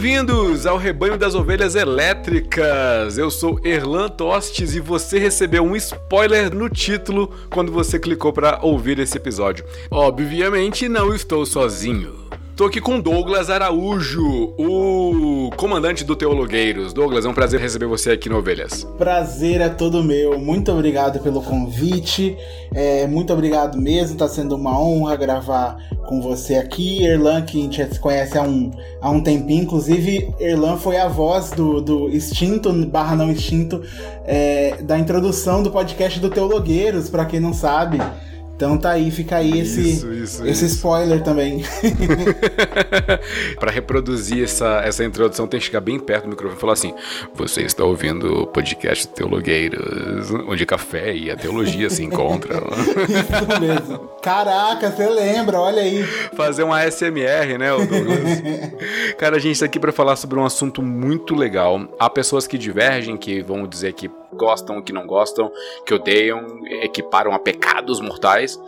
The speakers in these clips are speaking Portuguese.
Bem-vindos ao Rebanho das Ovelhas Elétricas. Eu sou Erlan Tostes e você recebeu um spoiler no título quando você clicou para ouvir esse episódio. Obviamente não estou sozinho. Tô aqui com Douglas Araújo, o comandante do Teologueiros. Douglas, é um prazer receber você aqui no Ovelhas. Prazer é todo meu. Muito obrigado pelo convite. É, muito obrigado mesmo. Tá sendo uma honra gravar com você aqui. Erlan, que a gente já se conhece há um, há um tempinho. Inclusive, Erlan foi a voz do, do extinto, barra não extinto, é, da introdução do podcast do Teologueiros, para quem não sabe. Então tá aí, fica aí esse, isso, isso, esse isso. spoiler também. para reproduzir essa, essa introdução, tem que chegar bem perto do microfone e falar assim: Você está ouvindo o podcast Teologueiros, onde café e a teologia se encontram. Isso mesmo. Caraca, você lembra, olha aí. Fazer uma ASMR, né, Douglas? Cara, a gente está aqui para falar sobre um assunto muito legal. Há pessoas que divergem, que vão dizer que gostam, que não gostam, que odeiam, equiparam a pecados mortais.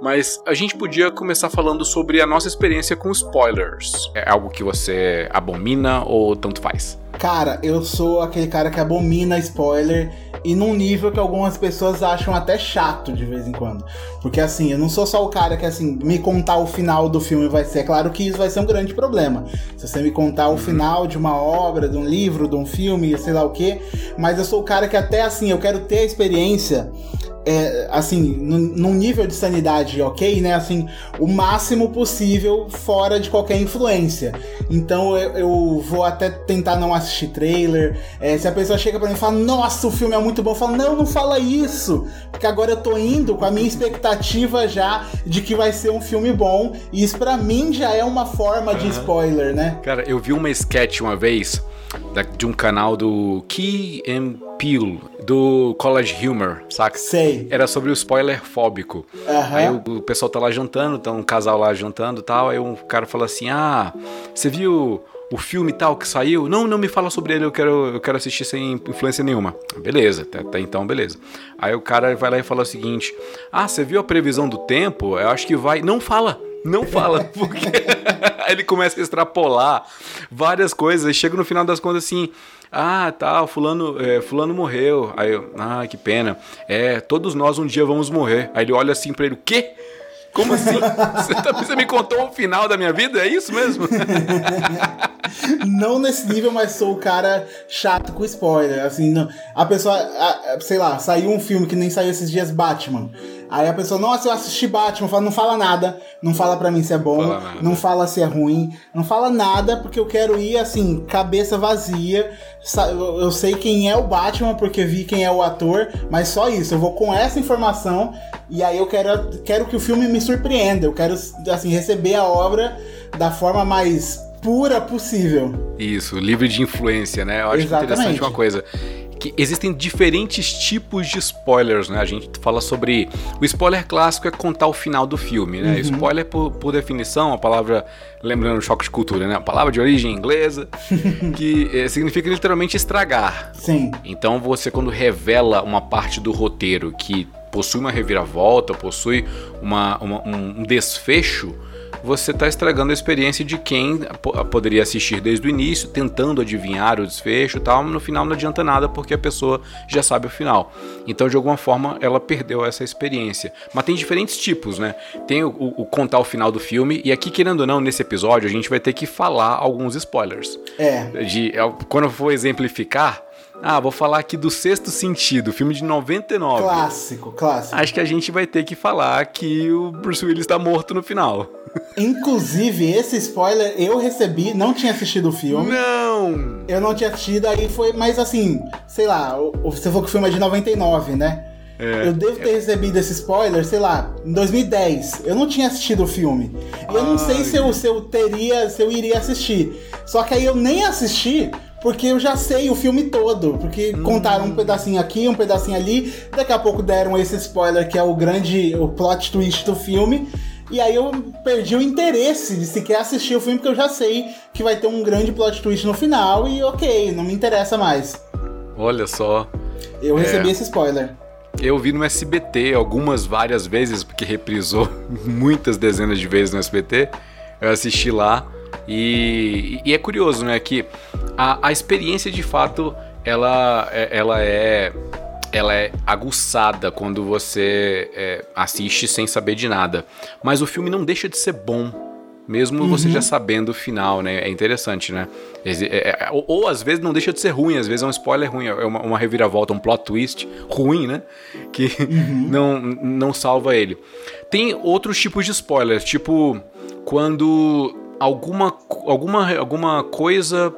Mas a gente podia começar falando sobre a nossa experiência com spoilers. É algo que você abomina ou tanto faz? Cara, eu sou aquele cara que abomina spoiler e num nível que algumas pessoas acham até chato de vez em quando. Porque assim, eu não sou só o cara que assim, me contar o final do filme vai ser. É claro que isso vai ser um grande problema. Se você me contar o uhum. final de uma obra, de um livro, de um filme, sei lá o que. Mas eu sou o cara que até assim, eu quero ter a experiência é, assim, num nível de sanidade ok, né? Assim, o máximo possível fora de qualquer influência. Então eu, eu vou até tentar não assistir trailer. É, se a pessoa chega para mim e fala, nossa, o filme é muito bom, eu falo, não, não fala isso. Porque agora eu tô indo com a minha expectativa já de que vai ser um filme bom. E isso para mim já é uma forma de spoiler, né? Cara, eu vi uma sketch uma vez de um canal do Key and Peele, do College Humor, saca? Sei. Era sobre o spoiler fóbico. Uhum. Aí o, o, pessoal tá lá jantando, tá um casal lá jantando e tal, aí um cara fala assim, ah, você viu o filme tal que saiu? Não, não me fala sobre ele, eu quero, eu quero assistir sem influência nenhuma. Beleza, até, até então beleza. Aí o cara vai lá e fala o seguinte, ah, você viu a previsão do tempo? Eu acho que vai... Não fala! Não fala, porque ele começa a extrapolar várias coisas. E chega no final das contas assim: ah, tá, fulano, é, fulano morreu. Aí eu, ah, que pena. É, todos nós um dia vamos morrer. Aí ele olha assim pra ele: o quê? Como assim? Você, tá, você me contou o final da minha vida? É isso mesmo? não nesse nível, mas sou o cara chato com spoiler. Assim, não, a pessoa, a, sei lá, saiu um filme que nem saiu esses dias Batman. Aí a pessoa, nossa, eu assisti Batman, fala, não fala nada, não fala para mim se é bom, fala não fala se é ruim, não fala nada, porque eu quero ir assim, cabeça vazia. Eu sei quem é o Batman, porque vi quem é o ator, mas só isso, eu vou com essa informação e aí eu quero, quero que o filme me surpreenda, eu quero assim, receber a obra da forma mais pura possível. Isso, livre de influência, né? Eu acho Exatamente. interessante uma coisa que existem diferentes tipos de spoilers, né? A gente fala sobre. O spoiler clássico é contar o final do filme, né? Uhum. Spoiler, por, por, definição, a palavra. Lembrando o choque de cultura, né? A palavra de origem inglesa, que é, significa literalmente estragar. Sim. Então você, quando revela uma parte do roteiro que possui uma reviravolta, possui uma, uma um desfecho você está estragando a experiência de quem poderia assistir desde o início, tentando adivinhar o desfecho e tal, no final não adianta nada porque a pessoa já sabe o final. Então, de alguma forma, ela perdeu essa experiência. Mas tem diferentes tipos, né? Tem o, o, o contar o final do filme, e aqui, querendo ou não, nesse episódio, a gente vai ter que falar alguns spoilers. É. De, é, quando eu for exemplificar, ah, vou falar aqui do Sexto Sentido, filme de 99. Clássico, clássico. Acho que a gente vai ter que falar que o Bruce Willis está morto no final. Inclusive, esse spoiler eu recebi, não tinha assistido o filme. Não! Eu não tinha assistido, aí foi, mas assim, sei lá, você falou que o filme é de 99, né? É, eu devo ter é. recebido esse spoiler, sei lá, em 2010. Eu não tinha assistido o filme. E eu não sei se eu, se eu teria, se eu iria assistir. Só que aí eu nem assisti porque eu já sei o filme todo. Porque hum. contaram um pedacinho aqui, um pedacinho ali. Daqui a pouco deram esse spoiler que é o grande o plot twist do filme. E aí eu perdi o interesse de sequer assistir o filme, porque eu já sei que vai ter um grande plot twist no final e ok, não me interessa mais. Olha só. Eu recebi é... esse spoiler. Eu vi no SBT algumas, várias vezes, porque reprisou muitas dezenas de vezes no SBT. Eu assisti lá E, e é curioso, né, que a, a experiência de fato ela, é, ela é ela é aguçada quando você é, assiste sem saber de nada. Mas o filme não deixa de ser bom, mesmo uhum. você já sabendo o final, né? É interessante, né? É, é, ou, ou, às vezes não deixa de ser ruim, às vezes é um spoiler ruim, é uma, uma reviravolta, um plot twist ruim, né? Que uhum. não, não salva ele. Tem outros tipos de spoilers, tipo quando alguma, alguma, alguma coisa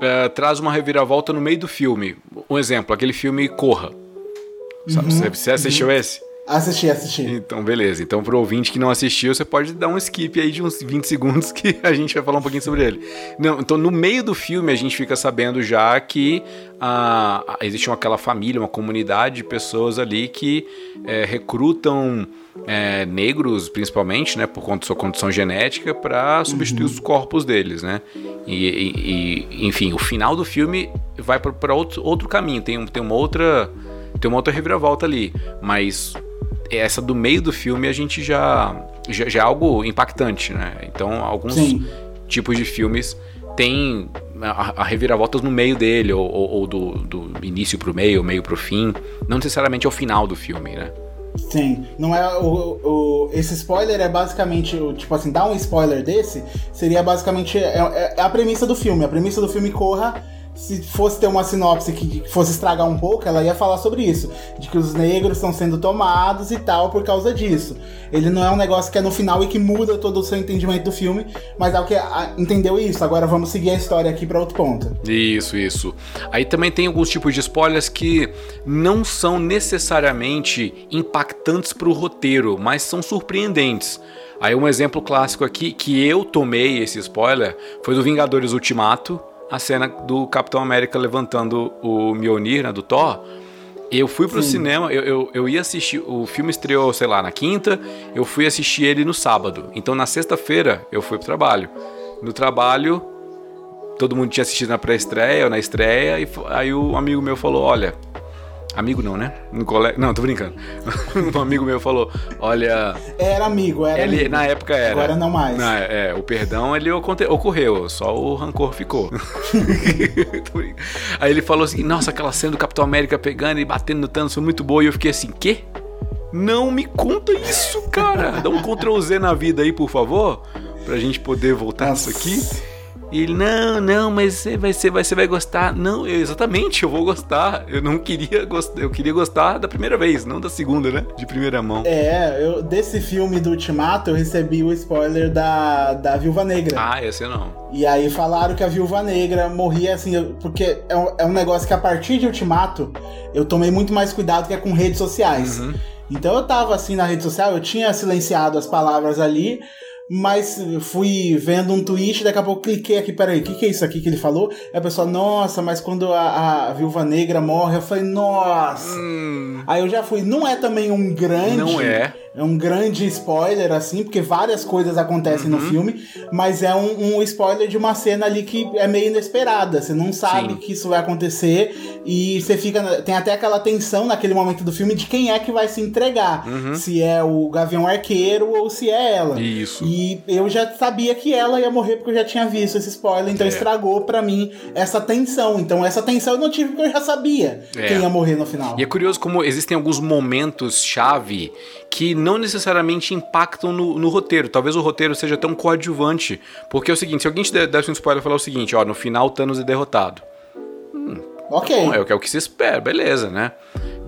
é, traz uma reviravolta no meio do filme. Um exemplo, aquele filme Corra. Uhum, você, você assistiu uhum. esse? Assisti, assisti. Então, beleza. Então, pro ouvinte que não assistiu, você pode dar um skip aí de uns 20 segundos que a gente vai falar um pouquinho sobre ele. Não, então, no meio do filme, a gente fica sabendo já que ah, existe uma, aquela família, uma comunidade de pessoas ali que é, recrutam é, negros, principalmente, né, por conta da sua condição genética, para substituir uhum. os corpos deles, né? E, e, enfim, o final do filme vai para outro, outro caminho, tem, tem uma outra tem uma outra reviravolta ali, mas essa do meio do filme a gente já, já, já é algo impactante, né? Então, alguns Sim. tipos de filmes têm a, a reviravoltas no meio dele, ou, ou, ou do, do início pro meio, meio pro fim, não necessariamente ao final do filme, né? Sim, não é o, o, esse spoiler é basicamente tipo assim, dar um spoiler desse seria basicamente é, é a premissa do filme. A premissa do filme Corra se fosse ter uma sinopse que fosse estragar um pouco, ela ia falar sobre isso. De que os negros estão sendo tomados e tal por causa disso. Ele não é um negócio que é no final e que muda todo o seu entendimento do filme, mas é o que entendeu isso. Agora vamos seguir a história aqui para outro ponto. Isso, isso. Aí também tem alguns tipos de spoilers que não são necessariamente impactantes para o roteiro, mas são surpreendentes. Aí um exemplo clássico aqui que eu tomei esse spoiler foi do Vingadores Ultimato a cena do Capitão América levantando o Mjolnir, né, do Thor. Eu fui pro Sim. cinema, eu, eu, eu, ia assistir, o filme estreou, sei lá, na quinta, eu fui assistir ele no sábado. Então na sexta-feira eu fui pro trabalho. No trabalho, todo mundo tinha assistido na pré-estreia ou na estreia, e aí o amigo meu falou: Olha, Amigo não, né? Um colega... Não, tô brincando. um amigo meu falou: Olha. Era amigo, era. Ele, amigo. Na época era. Agora não mais. Não, é, o perdão ele ocorreu, só o rancor ficou. Aí ele falou assim: Nossa, aquela cena do Capitão América pegando e batendo no Thanos foi muito boa. E eu fiquei assim: Quê? Não me conta isso, cara. Dá um Ctrl Z na vida aí, por favor. Pra gente poder voltar Nossa. nisso aqui. E ele, não, não, mas você vai, você vai, você vai gostar. Não, eu, exatamente, eu vou gostar. Eu não queria gostar, eu queria gostar da primeira vez, não da segunda, né? De primeira mão. É, eu, desse filme do Ultimato, eu recebi o spoiler da, da Viúva Negra. Ah, esse não. E aí falaram que a Viúva Negra morria assim, porque é um, é um negócio que a partir de Ultimato eu tomei muito mais cuidado que é com redes sociais. Uhum. Então eu tava assim na rede social, eu tinha silenciado as palavras ali, mas fui vendo um tweet, daqui a pouco cliquei aqui, peraí, o que, que é isso aqui que ele falou? Aí a pessoa, nossa, mas quando a, a viúva negra morre, eu falei, nossa. Hum. Aí eu já fui, não é também um grande. Não é é um grande spoiler, assim, porque várias coisas acontecem uhum. no filme, mas é um, um, spoiler de uma cena ali que é meio inesperada. Você não sabe Sim. que isso vai acontecer e você fica. Tem até aquela tensão naquele momento do filme de quem é que vai se entregar. Uhum. Se é o Gavião Arqueiro ou se é ela. Isso. E eu já sabia que ela ia morrer porque eu já tinha visto esse spoiler, então é. estragou para mim essa tensão. Então essa tensão eu não tive porque eu já sabia é. quem ia morrer no final. E é curioso como existem alguns momentos chave que não necessariamente impactam no, no, roteiro. Talvez o roteiro seja tão coadjuvante. Porque é o seguinte: se alguém te desse um spoiler e falar o seguinte, ó, no final Thanos é derrotado. Hum, ok. Bom, é, é o que se espera, beleza, né?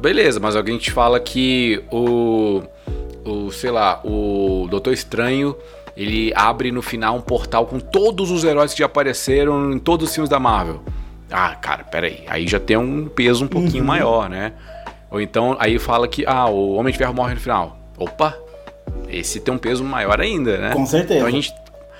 Beleza, mas alguém te fala que o. O, sei lá, o Doutor Estranho ele abre no final um portal com todos os heróis que já apareceram em todos os filmes da Marvel. Ah, cara, peraí. Aí já tem um peso um pouquinho uhum. maior, né? Ou então aí fala que ah, o Homem de Ferro morre no final. Opa, esse tem um peso maior ainda, né? Com certeza. Então a gente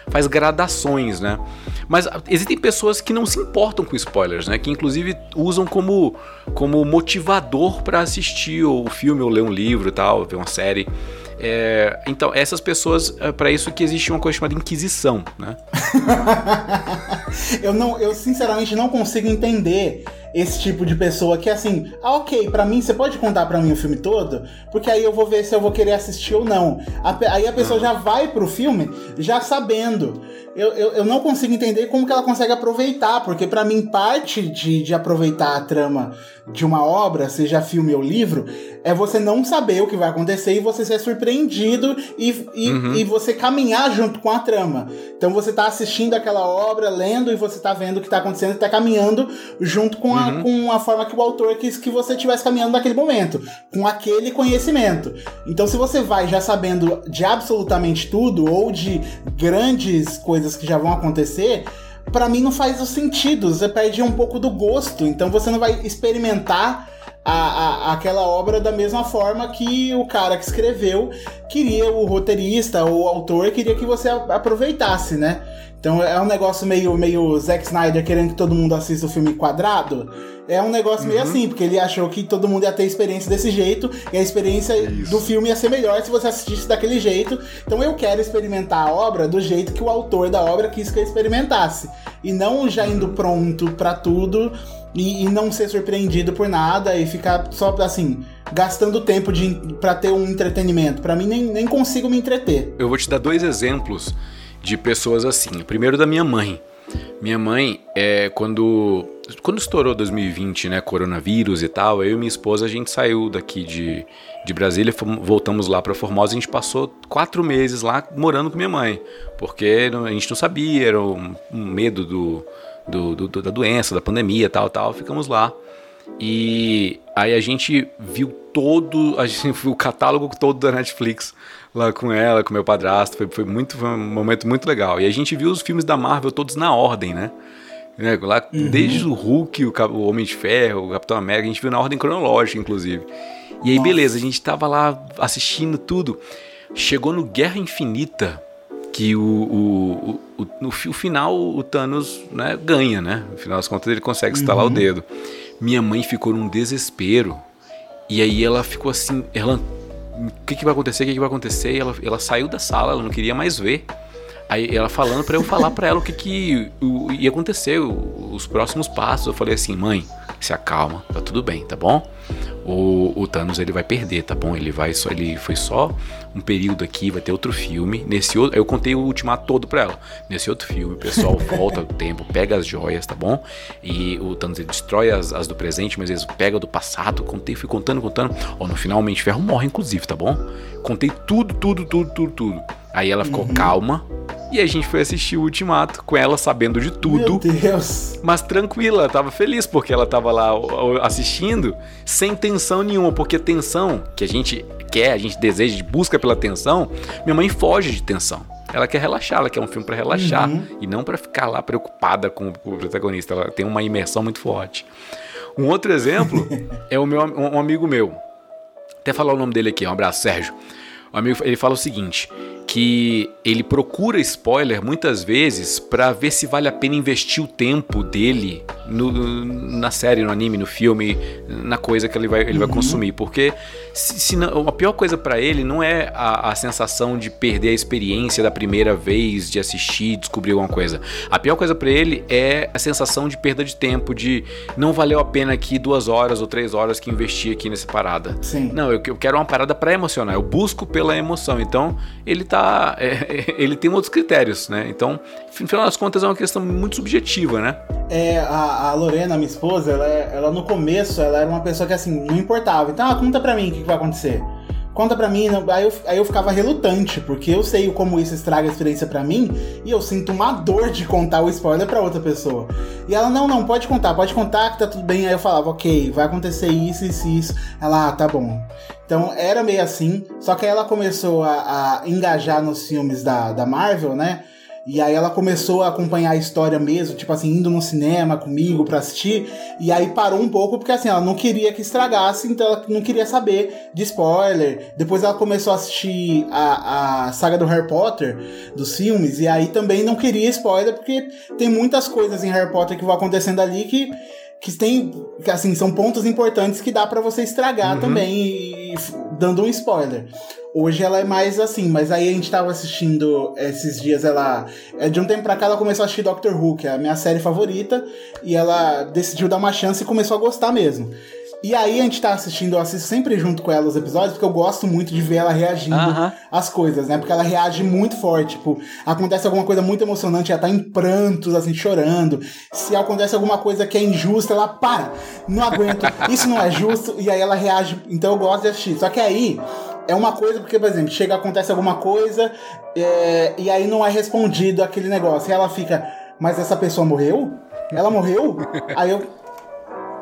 faz gradações, né? Mas existem pessoas que não se importam com spoilers, né? Que inclusive usam como, como motivador para assistir o filme ou ler um livro e tal, ver uma série. É, então, essas pessoas, é para isso que existe uma coisa chamada Inquisição, né? eu, não, eu sinceramente não consigo entender esse tipo de pessoa que assim, ah, ok, para mim você pode contar para mim o filme todo, porque aí eu vou ver se eu vou querer assistir ou não. Aí a pessoa já vai pro filme já sabendo. Eu, eu, eu não consigo entender como que ela consegue aproveitar, porque para mim parte de, de aproveitar a trama de uma obra, seja filme ou livro, é você não saber o que vai acontecer e você ser surpreendido e, e, uhum. e você caminhar junto com a trama. Então você tá assistindo aquela obra, lendo e você tá vendo o que tá acontecendo e tá caminhando junto com a, uhum. com a forma que o autor quis que você estivesse caminhando naquele momento, com aquele conhecimento. Então se você vai já sabendo de absolutamente tudo ou de grandes coisas que já vão acontecer, para mim não faz sentido, você perde um pouco do gosto, então você não vai experimentar a, a, aquela obra da mesma forma que o cara que escreveu queria, o roteirista ou o autor queria que você aproveitasse, né? Então é um negócio meio, meio Zack Snyder querendo que todo mundo assista o filme quadrado. É um negócio uhum. meio assim, porque ele achou que todo mundo ia ter experiência desse jeito e a experiência Isso. do filme ia ser melhor se você assistisse daquele jeito. Então eu quero experimentar a obra do jeito que o autor da obra quis que eu experimentasse. E não já indo pronto para tudo e, e, não ser surpreendido por nada e ficar só assim, gastando tempo de, pra ter um entretenimento. Para mim, nem, nem consigo me entreter. Eu vou te dar dois exemplos de pessoas assim. Primeiro da minha mãe. Minha mãe, é quando quando estourou 2020, né, coronavírus e tal, eu e minha esposa a gente saiu daqui de, de Brasília, fomos, voltamos lá para Formosa, a gente passou quatro meses lá morando com minha mãe, porque a gente não sabia, era um, um medo do, do, do, da doença, da pandemia, tal, tal, ficamos lá. E aí a gente viu todo, a gente viu o catálogo todo da Netflix lá com ela, com meu padrasto. Foi, foi, muito, foi um momento muito legal. E a gente viu os filmes da Marvel todos na ordem, né? né? Lá, uhum. Desde o Hulk, o, o, Homem de Ferro, o Capitão América, a gente viu na ordem cronológica, inclusive. E aí, Nossa. beleza, a gente tava lá assistindo tudo. Chegou no Guerra Infinita, que o, o, o, no final o Thanos né, ganha, né? No final das contas ele consegue estalar uhum. o dedo. Minha mãe ficou num desespero. E aí ela ficou assim, ela o que, que vai acontecer, o que, que vai acontecer. E ela, ela saiu da sala, ela não queria mais ver. Aí ela falando para eu falar para ela o que, que ia acontecer, os próximos passos. Eu falei assim, mãe, se acalma, tá tudo bem, tá bom? O, o Thanos ele vai perder, tá bom? Ele vai só, ele foi só um período aqui, vai ter outro filme. Nesse outro, eu contei o ultimato todo pra ela. Nesse outro filme, o pessoal volta do tempo, pega as joias, tá bom? E o Thanos ele destrói as, as do presente, mas eles pega do passado. Contei, fui contando, contando. Ó, no final o Mente Ferro morre, inclusive, tá bom? Contei tudo, tudo, tudo, tudo, tudo. Aí ela ficou uhum. calma, e a gente foi assistir o Ultimato com ela sabendo de tudo. Meu Deus. Mas tranquila, tava feliz porque ela tava lá assistindo sem tensão nenhuma, porque tensão que a gente quer, a gente deseja, busca pela tensão, minha mãe foge de tensão. Ela quer relaxar, ela quer um filme para relaxar uhum. e não para ficar lá preocupada com o protagonista. Ela tem uma imersão muito forte. Um outro exemplo é o meu um amigo meu. Até falar o nome dele aqui, um abraço, Sérgio. O amigo, ele fala o seguinte: que ele procura spoiler muitas vezes para ver se vale a pena investir o tempo dele no, na série, no anime, no filme, na coisa que ele vai, ele uhum. vai consumir. Porque se, se não, a pior coisa para ele não é a, a, sensação de perder a experiência da primeira vez, de assistir, descobrir alguma coisa. A pior coisa para ele é a sensação de perda de tempo, de não valeu a pena aqui duas horas ou três horas que investi aqui nessa parada. Sim. Não, eu, eu quero uma parada para emocionar. Eu busco pela emoção. Então ele tá é, ele tem outros critérios, né? Então, no final das contas, é uma questão muito subjetiva, né? É, a, a Lorena, minha esposa, ela, ela no começo, ela era uma pessoa que assim, não importava. Então, ah, conta pra mim o que, que vai acontecer conta pra mim. Aí eu, aí eu ficava relutante, porque eu sei como isso estraga a experiência para mim e eu sinto uma dor de contar o spoiler para outra pessoa. E ela, não, não, pode contar, pode contar que tá tudo bem. Aí eu falava, ok, vai acontecer isso, isso, isso. Ela, ah, tá bom. Então era meio assim, só que aí ela começou a, a engajar nos filmes da, da Marvel, né? E aí ela começou a acompanhar a história mesmo, tipo assim, indo no cinema comigo pra assistir. E aí parou um pouco, porque assim, ela não queria que estragasse, então ela não queria saber de spoiler. Depois ela começou a assistir a, a saga do Harry Potter, dos filmes, e aí também não queria spoiler, porque tem muitas coisas em Harry Potter que vão acontecendo ali que que tem, que assim, são pontos importantes que dá para você estragar uhum. também, e, e, dando um spoiler. Hoje ela é mais assim, mas aí a gente tava assistindo esses dias, ela. É, de um tempo pra cá ela começou a assistir Doctor Who, que é a minha série favorita, e ela decidiu dar uma chance e começou a gostar mesmo. E aí a gente tá assistindo, eu assisto sempre junto com ela os episódios, porque eu gosto muito de ver ela reagindo uh -huh. às coisas, né? Porque ela reage muito forte, tipo, acontece alguma coisa muito emocionante, ela tá em prantos, assim, chorando. Se acontece alguma coisa que é injusta, ela para, não aguento, isso não é justo, e aí ela reage. Então eu gosto de assistir. Só que aí é uma coisa, porque, por exemplo, chega, acontece alguma coisa, é, e aí não é respondido aquele negócio. E ela fica, mas essa pessoa morreu? Ela morreu? aí eu,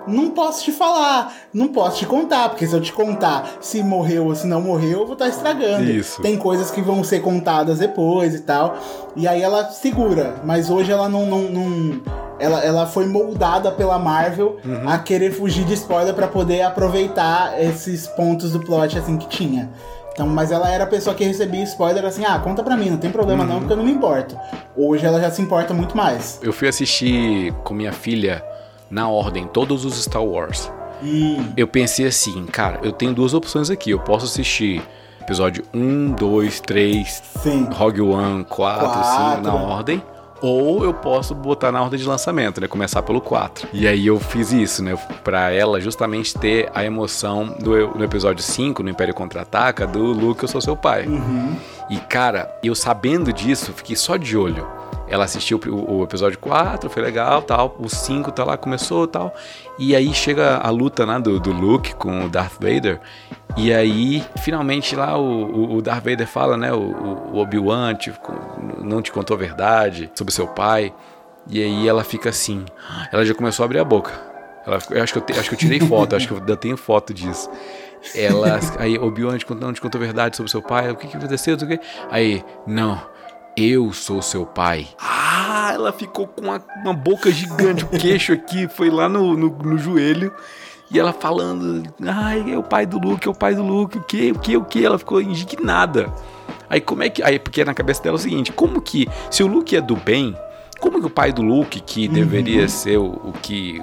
não posso te falar, não posso te contar, porque se eu te contar se morreu ou se não morreu, eu vou estar estragando. Isso. Tem coisas que vão ser contadas depois e tal. E aí ela segura, mas hoje ela não. não, não ela, ela foi moldada pela Marvel uhum. a querer fugir de spoiler para poder aproveitar esses pontos do plot assim que tinha. Então, mas ela era a pessoa que recebia spoiler assim, ah, conta pra mim, não tem problema uhum. não, porque eu não me importo. Hoje ela já se importa muito mais. Eu fui assistir com minha filha na ordem todos os Star Wars. Hum. Eu pensei assim, cara, eu tenho duas opções aqui. Eu posso assistir episódio 1, 2, 3, Sim. Rogue One, 4, 5 na ordem. Ou eu posso botar na ordem de lançamento, né? Começar pelo 4. E aí eu fiz isso, né? Pra ela justamente ter a emoção do, no episódio 5, no Império Contra-Ataca, do Luke, eu sou seu pai. Uhum. E cara, eu sabendo disso, fiquei só de olho. Ela assistiu o, o episódio 4, foi legal, tal. O 5 tá lá, começou tal. E aí chega a luta né, do, do Luke com o Darth Vader. E aí, finalmente lá o, o Darth Vader fala, né? O, o Obi-Wan não te contou a verdade sobre seu pai. E aí ela fica assim. Ela já começou a abrir a boca. Ela, eu acho que eu, te, acho que eu tirei foto, acho que eu ainda tenho foto disso. Ela. Aí, Obi-Wan não te contou a verdade sobre seu pai. O que, que aconteceu? Aí, não eu sou seu pai. Ah, ela ficou com uma, uma boca gigante, o queixo aqui foi lá no, no, no, joelho. E ela falando, ai, é o pai do Luke, é o pai do Luke, o que, o que, o que? Ela ficou indignada. Aí como é que. Aí, porque na cabeça dela é o seguinte: como que, se o Luke é do bem, como que o pai do Luke, que uhum. deveria ser o, o que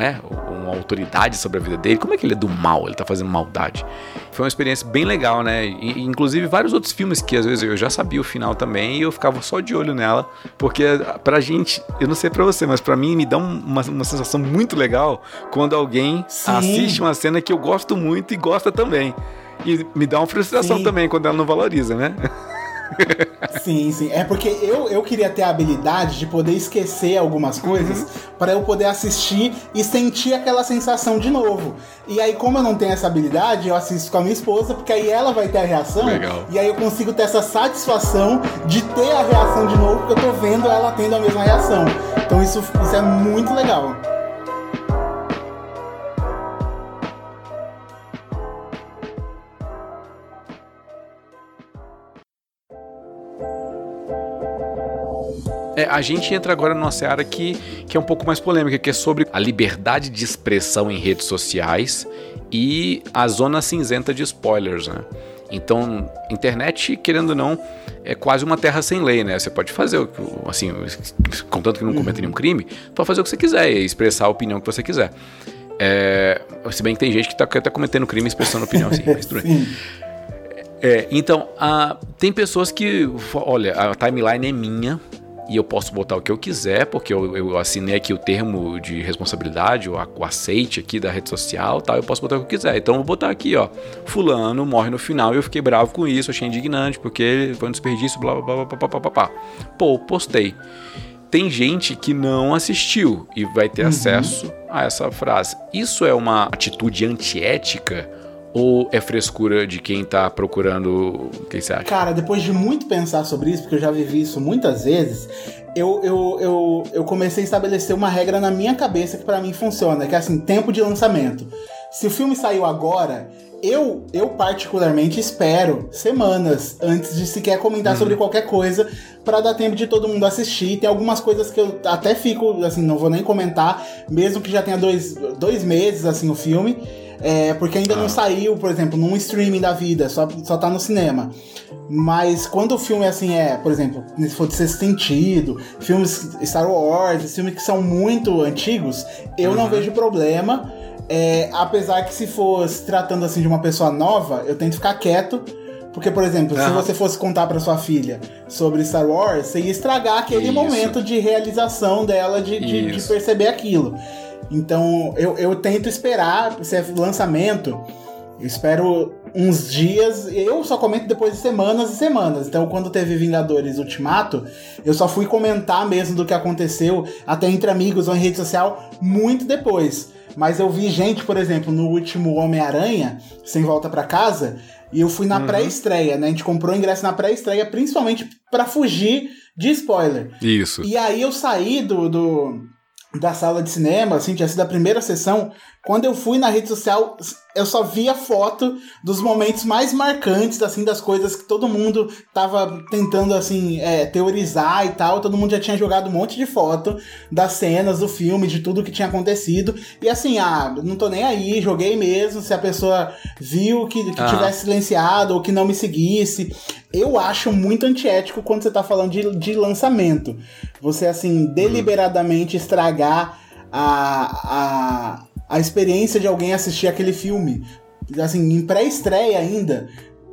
é, uma autoridade sobre a vida dele, como é que ele é do mal? Ele tá fazendo maldade. Foi uma experiência bem legal, né? E, inclusive vários outros filmes que às vezes eu já sabia o final também e eu ficava só de olho nela, porque pra gente, eu não sei pra você, mas pra mim me dá uma, uma sensação muito legal quando alguém Sim. assiste uma cena que eu gosto muito e gosta também. E me dá uma frustração Sim. também quando ela não valoriza, né? sim, sim. É porque eu, eu queria ter a habilidade de poder esquecer algumas coisas uhum. para eu poder assistir e sentir aquela sensação de novo. E aí, como eu não tenho essa habilidade, eu assisto com a minha esposa, porque aí ela vai ter a reação. Legal. E aí eu consigo ter essa satisfação de ter a reação de novo, porque eu tô vendo ela tendo a mesma reação. Então isso, isso é muito legal. É, a gente entra agora numa seara que, que é um pouco mais polêmica, que é sobre a liberdade de expressão em redes sociais e a zona cinzenta de spoilers, né? Então, internet, querendo ou não, é quase uma terra sem lei, né? Você pode fazer, o assim, contanto que não cometa nenhum crime, pode fazer o que você quiser e expressar a opinião que você quiser. É, se bem que tem gente que está até cometendo crime expressando opinião assim, mas tudo bem. É, então, a, tem pessoas que, olha, a timeline é minha, e eu posso botar o que eu quiser, porque eu, eu assinei aqui o termo de responsabilidade, o, o aceite aqui da rede social, tal, eu posso botar o que eu quiser. Então eu vou botar aqui, ó, fulano morre no final e eu fiquei bravo com isso, achei indignante, porque foi um desperdício, blá, blá, blá, blá, blá, blá, blá. Pô, postei. Tem gente que não assistiu e vai ter uhum. acesso a essa frase. Isso é uma atitude antiética ou é frescura de quem tá procurando. O que você acha? Cara, depois de muito pensar sobre isso, porque eu já vivi isso muitas vezes, eu, eu, eu, eu comecei a estabelecer uma regra na minha cabeça que para mim funciona, que é assim, tempo de lançamento. Se o filme saiu agora, eu, eu particularmente espero semanas antes de sequer comentar uhum. sobre qualquer coisa para dar tempo de todo mundo assistir. Tem algumas coisas que eu até fico, assim, não vou nem comentar, mesmo que já tenha dois, dois meses, assim, o filme. É, porque ainda ah. não saiu, por exemplo, num streaming da vida, só, só tá no cinema. Mas quando o filme assim é, por exemplo, se for de sexto sentido, filmes Star Wars, filmes que são muito antigos, eu uhum. não vejo problema. É, apesar que se for se tratando assim de uma pessoa nova, eu tento ficar quieto. Porque, por exemplo, uhum. se você fosse contar para sua filha sobre Star Wars, você ia estragar aquele Isso. momento de realização dela de, de, de, perceber aquilo. Então, eu, eu tento esperar, se é lançamento, eu espero uns dias. Eu só comento depois de semanas e semanas. Então, quando teve Vingadores Ultimato, eu só fui comentar mesmo do que aconteceu, até entre amigos ou em rede social, muito depois. Mas eu vi gente, por exemplo, no último Homem-Aranha, Sem Volta para Casa, e eu fui na uhum. pré-estreia, né? A gente comprou ingresso na pré-estreia, principalmente para fugir de spoiler. Isso. E aí eu saí do, do da sala de cinema, assim, tinha sido a primeira sessão. Quando eu fui na rede social, eu só via foto dos momentos mais marcantes, assim, das coisas que todo mundo tava tentando, assim, é, teorizar e tal. Todo mundo já tinha jogado um monte de foto das cenas do filme, de tudo que tinha acontecido. E assim, ah, não tô nem aí, joguei mesmo. Se a pessoa viu que, que ah. tivesse silenciado ou que não me seguisse. Eu acho muito antiético quando você tá falando de, de lançamento. Você, assim, deliberadamente estragar a, a a experiência de alguém assistir aquele filme. Assim, em pré-estreia ainda.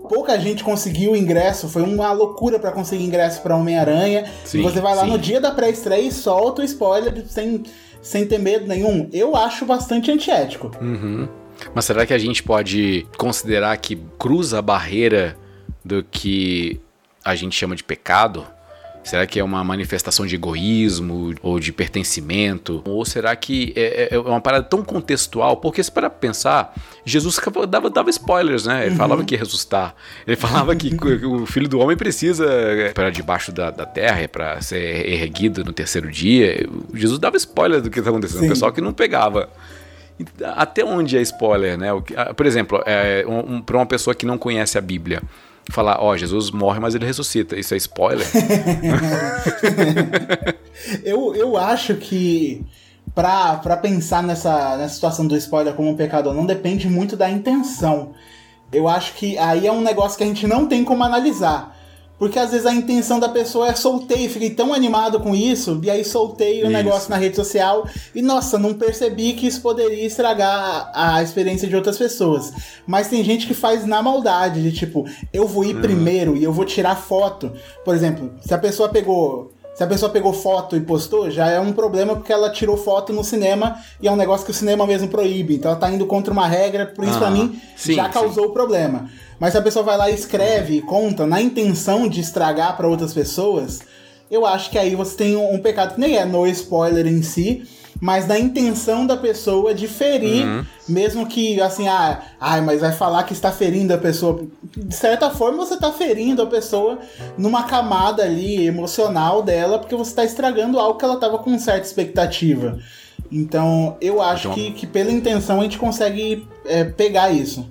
Pouca gente conseguiu ingresso, foi uma loucura para conseguir ingresso para Homem-Aranha. E você vai lá sim. no dia da pré-estreia e solta o spoiler sem, sem ter medo nenhum. Eu acho bastante antiético. Uhum. Mas será que a gente pode considerar que cruza a barreira do que a gente chama de pecado? Será que é uma manifestação de egoísmo ou de pertencimento? Ou será que é, é, é uma parada tão contextual? Porque se para pensar, Jesus dava, dava spoilers, né? Ele uhum. falava que ia ressuscitar. Ele falava que o filho do homem precisa para debaixo da, da terra, para ser erguido no terceiro dia. Jesus dava spoilers do que está acontecendo. Sim. O pessoal que não pegava até onde é spoiler, né? Por exemplo, é, um, um, para uma pessoa que não conhece a Bíblia, falar, ó, oh, Jesus morre, mas ele ressuscita. Isso é spoiler? eu, eu acho que pra, pensar nessa, nessa situação do spoiler como um pecador não depende muito da intenção. Eu acho que aí é um negócio que a gente não tem como analisar. Porque às vezes a intenção da pessoa é soltei, fiquei tão animado com isso, e aí soltei o negócio na rede social e nossa, não percebi que isso poderia estragar a, a, experiência de outras pessoas. Mas tem gente que faz na maldade, de tipo, eu vou ir uhum. primeiro e eu vou tirar foto. Por exemplo, se a pessoa pegou se a pessoa pegou foto e postou, já é um problema porque ela tirou foto no cinema e é um negócio que o cinema mesmo proíbe. Então ela tá indo contra uma regra, por isso ah, pra mim sim, já causou o problema. Mas se a pessoa vai lá e escreve e conta na intenção de estragar para outras pessoas, eu acho que aí você tem um, um, pecado que nem é no spoiler em si, mas na intenção da pessoa de ferir, uhum. mesmo que assim, ah, ai, mas vai falar que está ferindo a pessoa. De certa forma, você está ferindo a pessoa numa camada ali emocional dela, porque você está estragando algo que ela estava com certa expectativa. Então, eu acho então... que, que pela intenção a gente consegue é, pegar isso.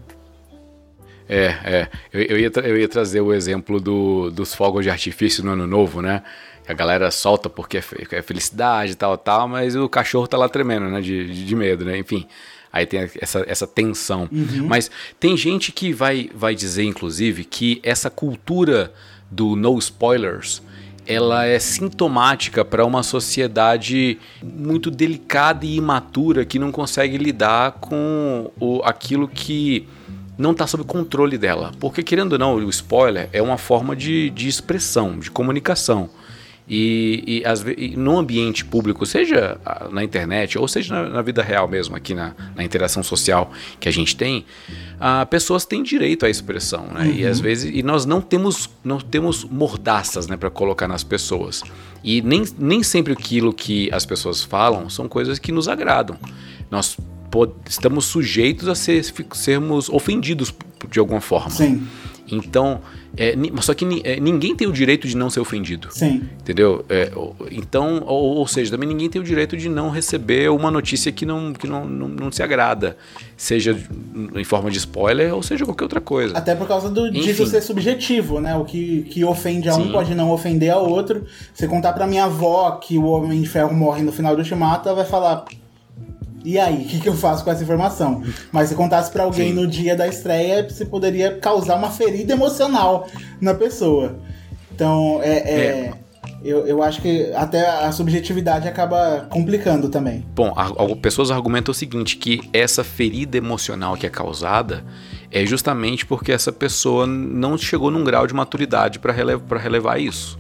É, é. Eu, eu, ia, eu ia trazer o exemplo do, dos fogos de artifício no ano novo, né? A galera solta porque é, é felicidade e tal, tal, mas o cachorro tá lá tremendo, né? De, de, de medo, né? Enfim. Aí tem essa, essa tensão. Uhum. Mas tem gente que vai, vai dizer, inclusive, que essa cultura do no spoilers ela é sintomática para uma sociedade muito delicada e imatura que não consegue lidar com o, aquilo que não está sob controle dela. Porque, querendo ou não, o spoiler é uma forma de, de expressão, de comunicação. E, e, as, e, no ambiente público, seja na internet ou seja na, na vida real mesmo, aqui na, na, interação social que a gente tem, a, pessoas têm direito à expressão, né? Uhum. E às vezes e nós não temos não temos mordaças, né, para colocar nas pessoas. E nem, nem sempre aquilo que as pessoas falam são coisas que nos agradam. Nós estamos sujeitos a ser, sermos ofendidos de alguma forma. Sim. Então, é, só que é, ninguém tem o direito de não ser ofendido. Sim. Entendeu? É, então, ou, ou, seja, também ninguém tem o direito de não receber uma notícia que não, que não, não, não, se agrada. Seja em forma de spoiler ou seja qualquer outra coisa. Até por causa do, disso ser subjetivo, né? O que, que ofende a um Sim. pode não ofender a outro. Se contar pra minha avó que o Homem de Ferro morre no final do Ultimato, ela vai falar E aí, o que, que eu faço com essa informação? Mas se contasse para alguém Sim. no dia da estreia, você poderia causar uma ferida emocional na pessoa. Então, é, é, é. Eu, eu acho que até a subjetividade acaba complicando também. Bom, pessoas argumentam o seguinte: que essa ferida emocional que é causada é justamente porque essa pessoa não chegou num grau de maturidade para relevar, relevar isso.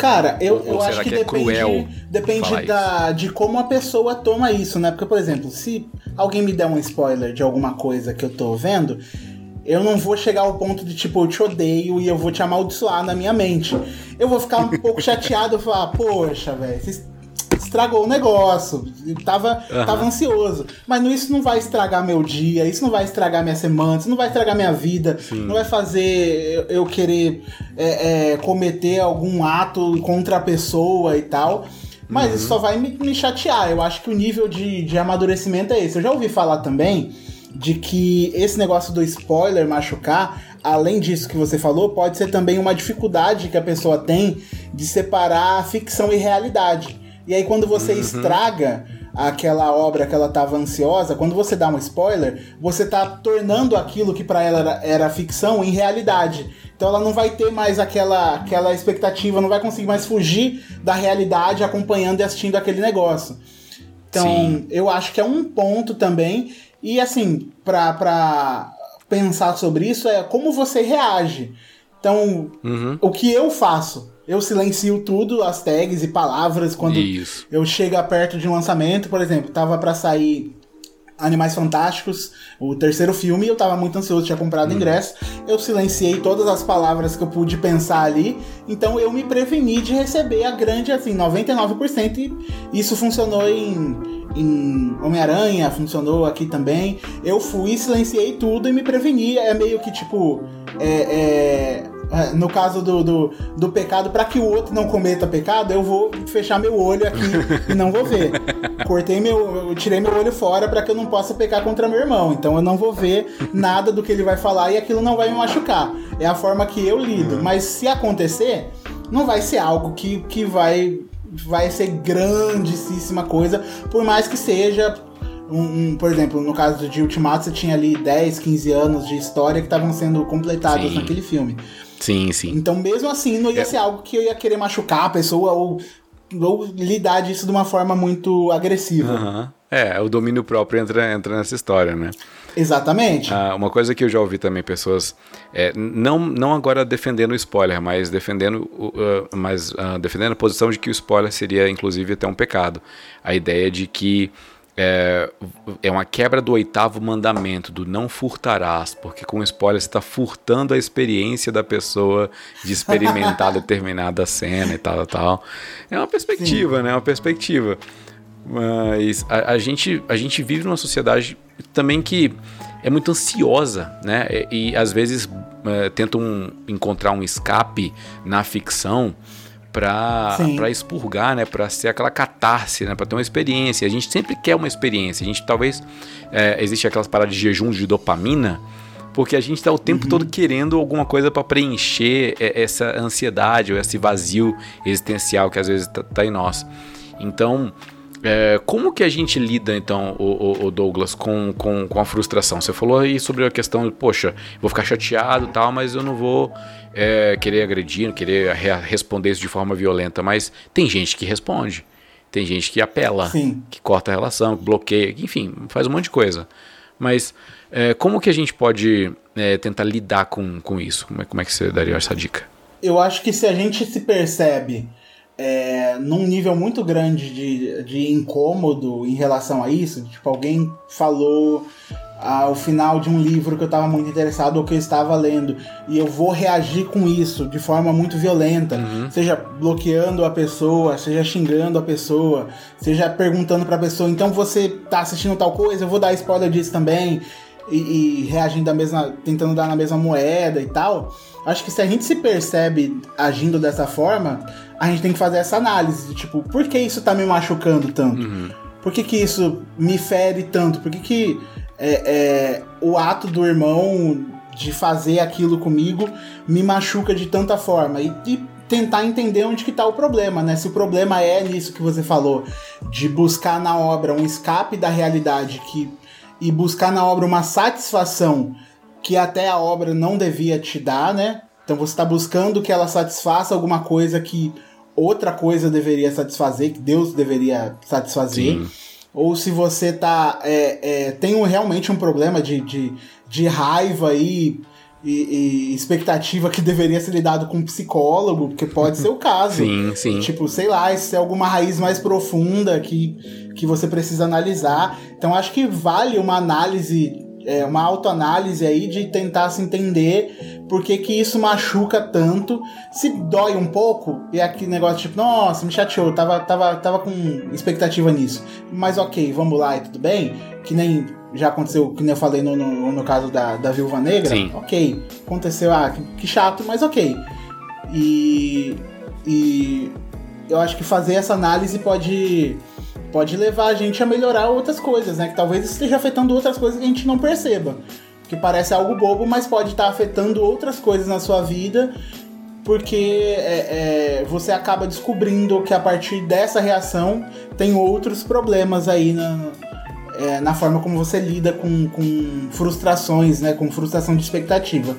Cara, eu, eu acho que, que é depende, depende da, de como a pessoa toma isso, né? Porque, por exemplo, se alguém me der um spoiler de alguma coisa que eu tô vendo, eu não vou chegar ao ponto de tipo, eu te odeio e eu vou te amaldiçoar na minha mente. Eu vou ficar um pouco chateado e falar, poxa, velho, você estragou o negócio. Tava, uhum. tava ansioso. Mas isso não vai estragar meu dia, isso não vai estragar minha semana, isso não vai estragar minha vida, Sim. não vai fazer eu, querer é, é, cometer algum ato contra a pessoa e tal. Mas uhum. isso só vai me, me, chatear. Eu acho que o nível de, de amadurecimento é esse. Eu já ouvi falar também de que esse negócio do spoiler machucar, além disso que você falou, pode ser também uma dificuldade que a pessoa tem de separar ficção e realidade. E aí quando você uhum. estraga aquela obra que ela estava ansiosa, quando você dá um spoiler, você está tornando aquilo que para ela era, era, ficção em realidade. Então ela não vai ter mais aquela, aquela expectativa, não vai conseguir mais fugir da realidade acompanhando e assistindo aquele negócio. Então, Sim. eu acho que é um ponto também e assim, para pensar sobre isso é como você reage. Então, uhum. o que eu faço? Eu silencio tudo, as tags e palavras quando isso. eu chego perto de um lançamento, por exemplo, tava para sair Animais Fantásticos, o terceiro filme, eu tava muito ansioso, tinha comprado hum. ingresso. Eu silenciei todas as palavras que eu pude pensar ali, então eu me preveni de receber a grande, assim, 99%, e isso funcionou em, em Homem-Aranha, funcionou aqui também. Eu fui, silenciei tudo e me preveni. É meio que tipo. É, é é, no caso do, do, do pecado, para que o outro não cometa pecado, eu vou fechar meu olho aqui e não vou ver. Cortei meu, eu tirei meu olho fora para que eu não possa pecar contra meu irmão. Então eu não vou ver nada do que ele vai falar e aquilo não vai me machucar. É a forma que eu lido. Uhum. Mas se acontecer, não vai ser algo que, que vai vai ser grandíssima coisa, por mais que seja um, um, por exemplo, no caso de Ultimato, você tinha ali 10, 15 anos de história que estavam sendo completados Sim. naquele filme. Sim, sim. Então, mesmo assim, não ia é. ser algo que eu ia querer machucar a pessoa ou, ou lidar disso de uma forma muito agressiva. Uhum. É, o domínio próprio entra, entra nessa história, né? Exatamente. Ah, uma coisa que eu já ouvi também pessoas, é, não, não agora defendendo o spoiler, mas defendendo, uh, mas, uh, defendendo a posição de que o spoiler seria inclusive até um pecado. A ideia de que é, é uma quebra do oitavo mandamento, do não furtarás, porque com spoiler você está furtando a experiência da pessoa de experimentar determinada cena e tal, tal. É uma perspectiva, Sim. né? É uma perspectiva. Mas a, a, gente, a gente vive numa sociedade também que é muito ansiosa, né? E, e às vezes é, tentam encontrar um escape na ficção para expurgar, né, para ser aquela catarse, né, para ter uma experiência. A gente sempre quer uma experiência. A gente talvez é, existe aquelas paradas de jejum de dopamina, porque a gente está o tempo uhum. todo querendo alguma coisa para preencher essa ansiedade ou esse vazio existencial que às vezes está tá em nós. Então, é, como que a gente lida, então, o, o, Douglas, com, com, com, a frustração? Você falou aí sobre a questão de, poxa, vou ficar chateado e tal, mas eu não vou é, querer agredir, querer responder isso de forma violenta, mas tem gente que responde. Tem gente que apela, Sim. que corta a relação, que bloqueia, enfim, faz um monte de coisa. Mas é, como que a gente pode é, tentar lidar com, com isso? Como é, como é que você daria essa dica? Eu acho que se a gente se percebe é, num nível muito grande de, de incômodo em relação a isso. Tipo, alguém falou ao final de um livro que eu estava muito interessado ou que eu estava lendo e eu vou reagir com isso de forma muito violenta, uhum. seja bloqueando a pessoa, seja xingando a pessoa, seja perguntando para a pessoa, então você tá assistindo tal coisa, eu vou dar spoiler disso também e, e reagindo da mesma, tentando dar na mesma moeda e tal. Acho que se a gente se percebe agindo dessa forma, a gente tem que fazer essa análise de tipo, por que isso tá me machucando tanto? Uhum. Por que, que isso me fere tanto? Por que, que é, é, o ato do irmão de fazer aquilo comigo me machuca de tanta forma? E, e tentar entender onde que tá o problema, né? Se o problema é nisso que você falou, de buscar na obra um escape da realidade que e buscar na obra uma satisfação que até a obra não devia te dar, né? Então você está buscando que ela satisfaça alguma coisa que outra coisa deveria satisfazer, que Deus deveria satisfazer. Sim. Ou se você tá é, é, tem um, realmente um problema de, de, de raiva aí e, e, expectativa que deveria ser lidado com um psicólogo, porque pode ser o caso. Sim, sim. Tipo, sei lá, se é alguma raiz mais profunda que, que você precisa analisar. Então acho que vale uma análise é, uma autoanálise aí de tentar se entender por que, que isso machuca tanto. Se dói um pouco, e é aquele negócio tipo, nossa, me chateou, tava, tava, tava com expectativa nisso. Mas ok, vamos lá e tudo bem. Que nem já aconteceu, que nem eu falei no, no, no caso da, da Viúva Negra. Sim. Ok, aconteceu, ah, que, que chato, mas ok. E, e eu acho que fazer essa análise pode pode levar a gente a melhorar outras coisas, né? Que talvez esteja afetando outras coisas que a gente não perceba. Que parece algo bobo, mas pode estar afetando outras coisas na sua vida, porque é, é, você acaba descobrindo que a partir dessa reação tem outros problemas aí na, é, na forma como você lida com, com frustrações, né? Com frustração de expectativa.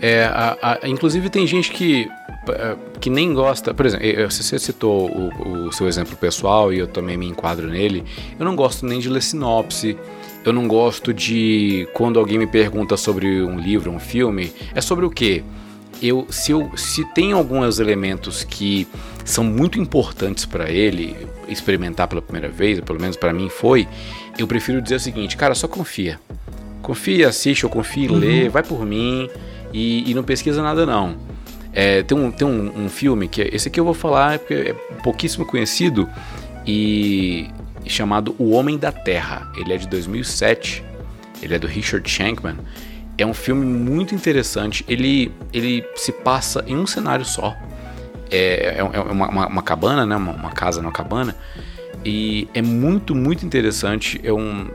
É, a, a, inclusive tem gente que é, que nem gosta, por exemplo, você citou o, o, seu exemplo pessoal e eu também me enquadro nele. Eu não gosto nem de ler sinopse. Eu não gosto de quando alguém me pergunta sobre um livro, um filme, é sobre o quê? Eu, se, eu, se tem alguns elementos que são muito importantes para ele experimentar pela primeira vez, pelo menos para mim foi, eu prefiro dizer o seguinte, cara, só confia. Confia, assiste ou confia, uhum. lê, vai por mim e, e não pesquisa nada não. É, tem um, tem um, um, filme que esse aqui eu vou falar porque é pouquíssimo conhecido e chamado O Homem da Terra. Ele é de 2007. Ele é do Richard Shankman. É um filme muito interessante. Ele, ele se passa em um cenário só. É, é, é uma, uma, uma, cabana, né? Uma, uma casa numa cabana. E é muito, muito interessante. É um,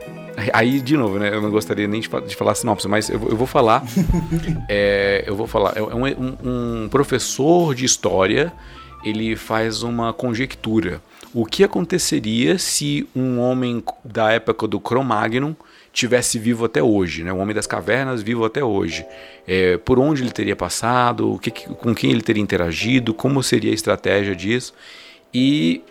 Aí, de novo, né? Eu não gostaria nem de, de falar sinopse, mas eu, eu vou falar. é, eu vou falar. É um, um, um professor de história. Ele faz uma conjectura. O que aconteceria se um homem da época do Cro-Magnon tivesse vivo até hoje, né? O homem das cavernas vivo até hoje. É, por onde ele teria passado, o que, com quem ele teria interagido, como seria a estratégia disso. E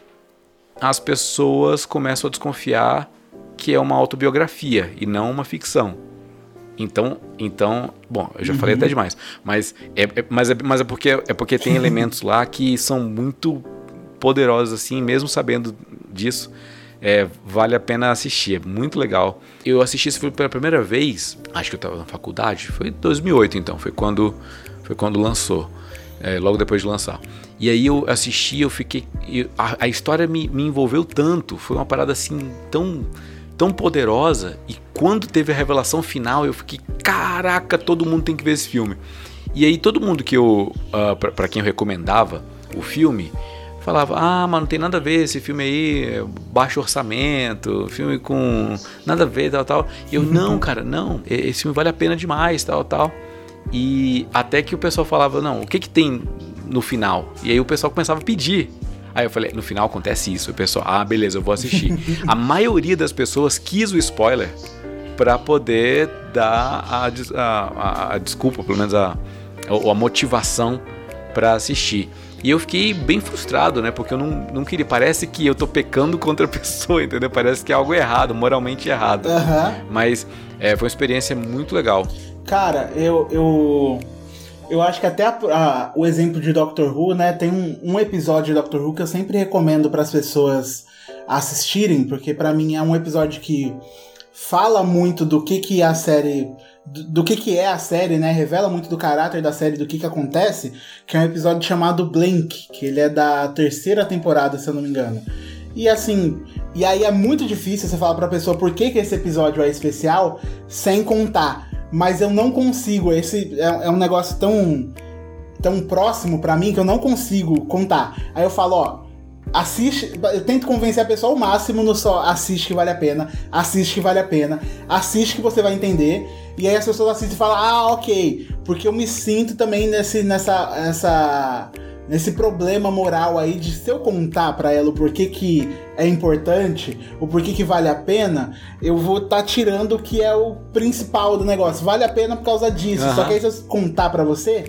as pessoas começam a desconfiar que é uma autobiografia e não uma ficção. Então, então, bom, eu já uhum. falei até demais, mas é, é, mas é, mas é porque é porque tem elementos lá que são muito poderosos assim, mesmo sabendo disso, é, vale a pena assistir, é muito legal. Eu assisti esse filme pela primeira vez, acho que eu estava na faculdade, foi 2008 então, foi quando foi quando lançou, é, logo depois de lançar. E aí eu assisti, eu fiquei, eu, a, a história me, me envolveu tanto, foi uma parada assim tão tão poderosa e quando teve a revelação final eu fiquei, caraca, todo mundo tem que ver esse filme. E aí todo mundo que eu, uh, para quem eu recomendava o filme, falava, ah, mas não tem nada a ver esse filme aí, baixo orçamento, filme com nada a ver, tal, tal. E eu, não, cara, não, esse filme vale a pena demais, tal, tal. E até que o pessoal falava, não, o que que tem no final? E aí o pessoal começava a pedir Aí eu falei, no final acontece isso. O pessoal, ah, beleza, eu vou assistir. a maioria das pessoas quis o spoiler para poder dar a, a, a, desculpa, pelo menos a, a, a motivação para assistir. E eu fiquei bem frustrado, né? Porque eu não, não queria. Parece que eu tô pecando contra a pessoa, entendeu? Parece que é algo errado, moralmente errado. Uhum. Mas é, foi uma experiência muito legal. Cara, eu, eu eu acho que até a, a, o exemplo de Doctor Who, né? Tem um, um episódio de Doctor Who que eu sempre recomendo para as pessoas assistirem, porque para mim é um episódio que fala muito do que que a série do, que que é a série, né? Revela muito do caráter da série, do que que acontece, que é um episódio chamado Blink, que ele é da terceira temporada, se eu não me engano. E assim, e aí é muito difícil você falar pra pessoa por que que esse episódio é especial sem contar mas eu não consigo. Esse é, é um negócio tão tão próximo para mim que eu não consigo contar. Aí eu falo, ó, assiste, eu tento convencer a pessoa ao máximo no só assiste que vale a pena, assiste que vale a pena, assiste que você vai entender. E aí as pessoas assistem e falam, ah, ok, porque eu me sinto também nesse, nessa, nessa, nesse problema moral aí de se eu contar para ela o porquê que é importante, o porquê que vale a pena, eu vou estar tá tirando o que é o principal do negócio. Vale a pena por causa disso. Uhum. Só que aí se eu contar para você,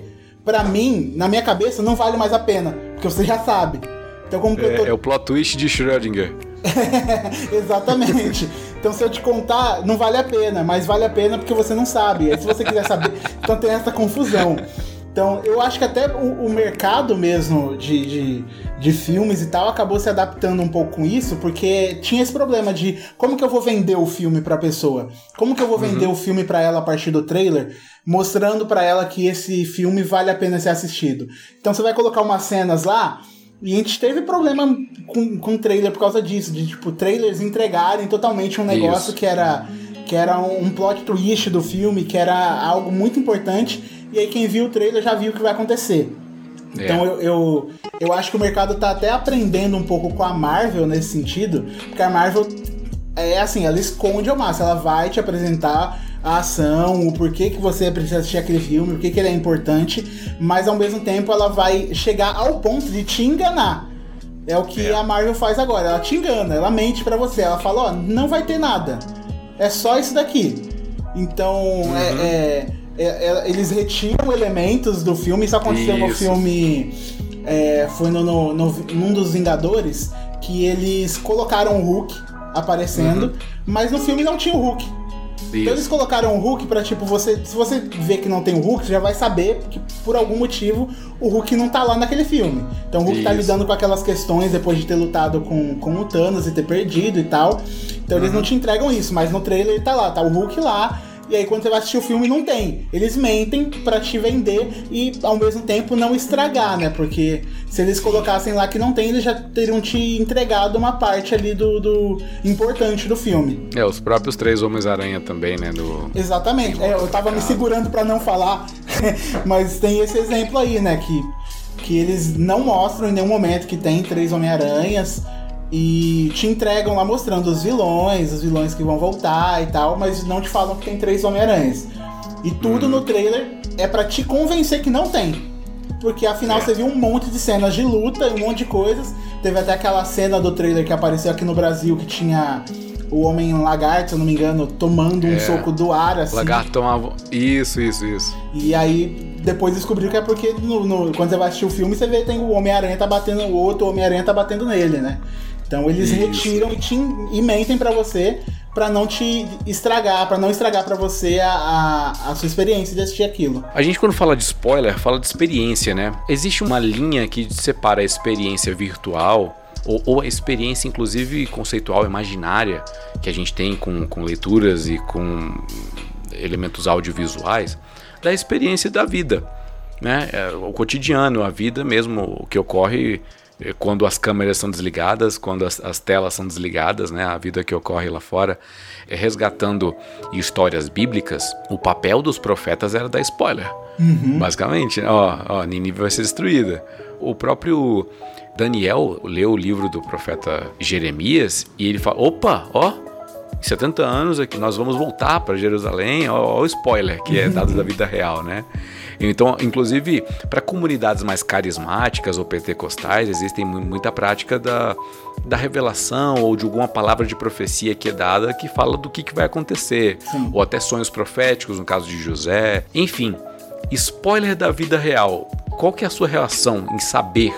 para mim, na minha cabeça, não vale mais a pena, porque você já sabe. Então, como é, tô... é o plot twist de Schrödinger. Exatamente. Então, se eu te contar, não vale a pena, mas vale a pena porque você não sabe. E aí, se você quiser saber, então tem essa confusão. Então, eu acho que até o, o mercado mesmo de, de, de, filmes e tal acabou se adaptando um pouco com isso, porque tinha esse problema de como que eu vou vender o filme pra pessoa? Como que eu vou uhum. vender o filme para ela a partir do trailer, mostrando para ela que esse filme vale a pena ser assistido? Então, você vai colocar umas cenas lá e a gente teve problema com, com trailer por causa disso, de tipo, trailers entregarem totalmente um negócio Isso. que era que era um, plot twist do filme, que era algo muito importante, e aí quem viu o trailer já viu o que vai acontecer. É. Então eu, eu, eu acho que o mercado tá até aprendendo um pouco com a Marvel nesse sentido, porque a Marvel é assim, ela esconde ao máximo, ela vai te apresentar a ação, o porquê que você precisa assistir aquele filme, o que ele é importante, mas ao mesmo tempo ela vai chegar ao ponto de te enganar. É o que é. a Marvel faz agora, ela te engana, ela mente para você, ela fala, ó, não vai ter nada, é só isso daqui. Então, uhum. é, é, é, é eles retiram elementos do filme, isso aconteceu isso. no filme, é, foi no, no, no, num dos Vingadores, que eles colocaram o Hulk aparecendo, uhum. mas no filme não tinha o Hulk. Então eles colocaram o Hulk pra, tipo, você. Se você vê que não tem o Hulk, você já vai saber que por algum motivo o Hulk não tá lá naquele filme. Então o Hulk tá Isso. tá lidando com aquelas questões depois de ter lutado com, com o Thanos e ter perdido e tal. Então uhum. eles não te entregam isso, mas no trailer ele tá lá, tá o Hulk lá. E aí quando você vai assistir o filme não tem. Eles mentem para te vender e ao mesmo tempo não estragar, né? Porque se eles colocassem lá que não tem, eles já teriam te entregado uma parte ali do, do importante do filme. É, os próprios três Homens-Aranha também, né? Do... Exatamente. É, eu tava me segurando para não falar, mas tem esse exemplo aí, né? Que, que eles não mostram em nenhum momento que tem três Homem-Aranhas e te entregam lá mostrando os vilões, os vilões que vão voltar e tal, mas não te falam que tem três Homem-Aranhas. E tudo hum. no trailer é para te convencer que não tem. Porque afinal é. você viu um monte de cenas de luta e um monte de coisas. Teve até aquela cena do trailer que apareceu aqui no Brasil que tinha o Homem Lagarto, se eu não me engano, tomando um é. soco do ar, assim. Lagarto tomava. Isso, isso, isso. E aí depois descobriu que é porque no, no, quando você vai assistir o filme, você vê tem o Homem-Aranha tá batendo, o outro Homem-Aranha tá batendo nele, né? Então eles Isso. retiram e, te, e mentem para você para não te estragar, para não estragar para você a, a, a, sua experiência de assistir aquilo. A gente quando fala de spoiler, fala de experiência, né? Existe uma linha que separa a experiência virtual ou, ou, a experiência, inclusive conceitual, imaginária, que a gente tem com, com leituras e com elementos audiovisuais, da experiência da vida, né? É, o cotidiano, a vida mesmo, o que ocorre quando as câmeras são desligadas, quando as, as, telas são desligadas, né, a vida que ocorre lá fora, é, resgatando histórias bíblicas, o papel dos profetas era dar spoiler. Uhum. Basicamente, ó, ó, Nínive vai ser destruída. O próprio Daniel leu o livro do profeta Jeremias e ele fala: opa, ó, em 70 anos aqui nós vamos voltar para Jerusalém, ó, o spoiler que é dado da vida real, né? Então, inclusive, para comunidades mais carismáticas ou pentecostais, existe muita prática da, da revelação ou de alguma palavra de profecia que é dada que fala do que, que vai acontecer, Sim. ou até sonhos proféticos, no caso de José. Enfim, spoiler da vida real. Qual que é a sua reação em saber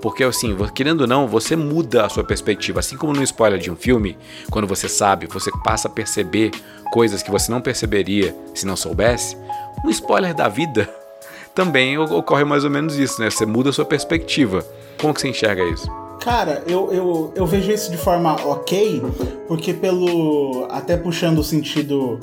porque assim, querendo ou não, você muda a sua perspectiva. Assim como no spoiler de um filme, quando você sabe, você passa a perceber coisas que você não perceberia se não soubesse. Um spoiler da vida também ocorre mais ou menos isso, né? Você muda a sua perspectiva. Como que você enxerga isso? Cara, eu, eu, eu vejo isso de forma ok, porque pelo. Até puxando o sentido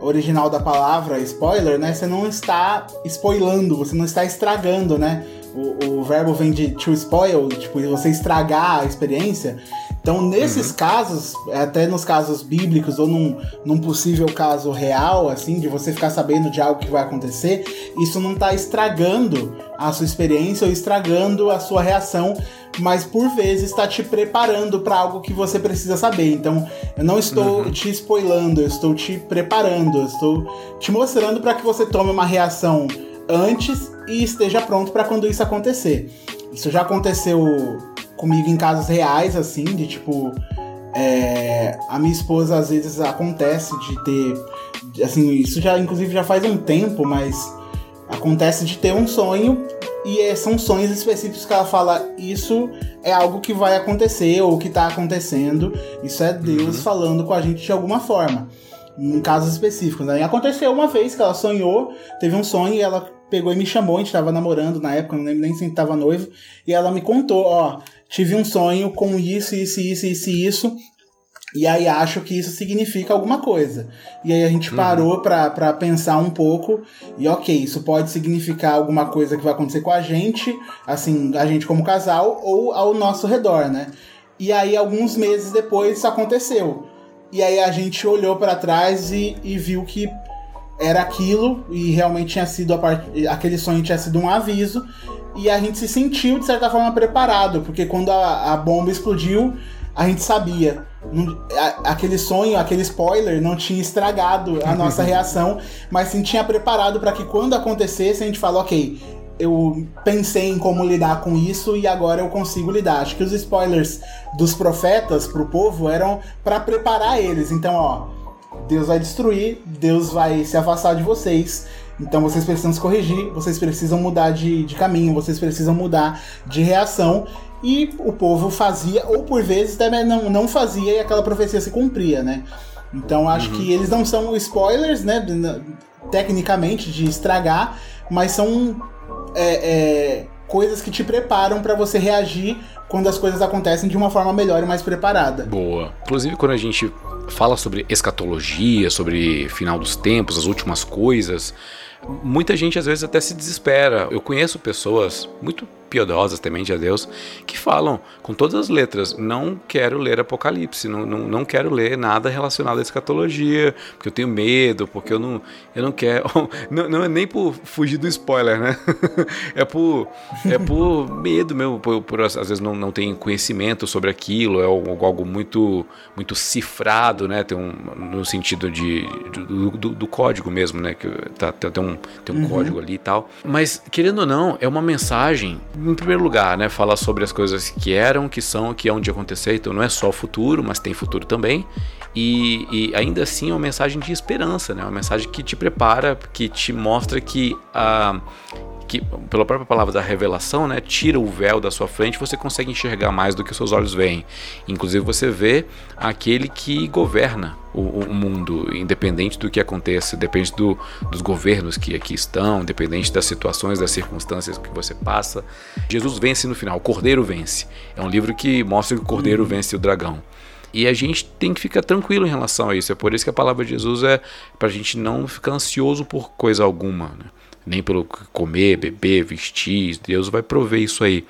original da palavra spoiler, né? Você não está spoilando, você não está estragando, né? O, o verbo vem de to spoil, tipo, você estragar a experiência. Então, nesses uhum. casos, até nos casos bíblicos ou num, num possível caso real, assim, de você ficar sabendo de algo que vai acontecer, isso não está estragando a sua experiência ou estragando a sua reação mas por vezes está te preparando para algo que você precisa saber. Então, eu não estou uhum. te spoilando, eu estou te preparando, eu estou te mostrando para que você tome uma reação antes e esteja pronto para quando isso acontecer. Isso já aconteceu comigo em casos reais, assim, de tipo. É, a minha esposa às vezes acontece de ter. Assim, isso já inclusive já faz um tempo, mas acontece de ter um sonho e é, são sonhos específicos que ela fala: Isso é algo que vai acontecer ou que está acontecendo. Isso é Deus uhum. falando com a gente de alguma forma. Em casos específicos. Né? E aconteceu uma vez que ela sonhou, teve um sonho e ela pegou e me chamou. A gente estava namorando na época, não lembro nem se a gente tava noivo. E ela me contou: Ó, tive um sonho com isso, isso, isso, isso isso. E aí acho que isso significa alguma coisa. E aí a gente uhum. parou para pensar um pouco e ok, isso pode significar alguma coisa que vai acontecer com a gente, assim, a gente como casal ou ao nosso redor, né? E aí alguns meses depois isso aconteceu. E aí a gente olhou para trás e, e viu que era aquilo e realmente tinha sido a part... aquele sonho tinha sido um aviso e a gente se sentiu de certa forma preparado, porque quando a, a bomba explodiu, a gente sabia. aquele sonho, aquele spoiler não tinha estragado a nossa reação, mas sim tinha preparado para que quando acontecesse a gente fala, ok, eu pensei em como lidar com isso e agora eu consigo lidar. Acho que os spoilers dos profetas pro povo eram para preparar eles. Então, ó, Deus vai destruir, Deus vai se afastar de vocês. Então vocês precisam se corrigir, vocês precisam mudar de, de caminho, vocês precisam mudar de reação. E o povo fazia, ou por vezes também não, não fazia e aquela profecia se cumpria, né? Então acho uhum. que eles não são spoilers, né? Tecnicamente, de estragar, mas são é, é, coisas que te preparam para você reagir quando as coisas acontecem de uma forma melhor e mais preparada. Boa. Inclusive, quando a gente fala sobre escatologia, sobre final dos tempos, as últimas coisas, muita gente às vezes até se desespera. Eu conheço pessoas muito piedosas, temente a Deus, que falam com todas as letras: não quero ler Apocalipse, não, não, não quero ler nada relacionado à escatologia, porque eu tenho medo, porque eu não, eu não quero. Não, não é nem por fugir do spoiler, né? é, por, é por medo mesmo, por, por às vezes não, não tem conhecimento sobre aquilo, é algo, muito, muito cifrado, né? Tem um, no sentido de, do, do, do código mesmo, né? Que tá, tem um, tem um uhum. código ali e tal. Mas, querendo ou não, é uma mensagem em primeiro lugar, né, fala sobre as coisas que eram, que são, que é onde acontecer. Então não é só o futuro, mas tem futuro também. E, e, ainda assim é uma mensagem de esperança, né? Uma mensagem que te prepara, que te mostra que a que pela própria palavra da revelação, né, tira o véu da sua frente, você consegue enxergar mais do que os seus olhos veem. Inclusive você vê aquele que governa o, o mundo, independente do que aconteça, depende do, dos governos que aqui estão, independente das situações, das circunstâncias que você passa. Jesus vence no final, o Cordeiro vence. É um livro que mostra que o Cordeiro uhum. vence o dragão. E a gente tem que ficar tranquilo em relação a isso. É por isso que a palavra de Jesus é para a gente não ficar ansioso por coisa alguma. Né? Nem pelo comer, beber, vestir. Deus vai prover isso aí.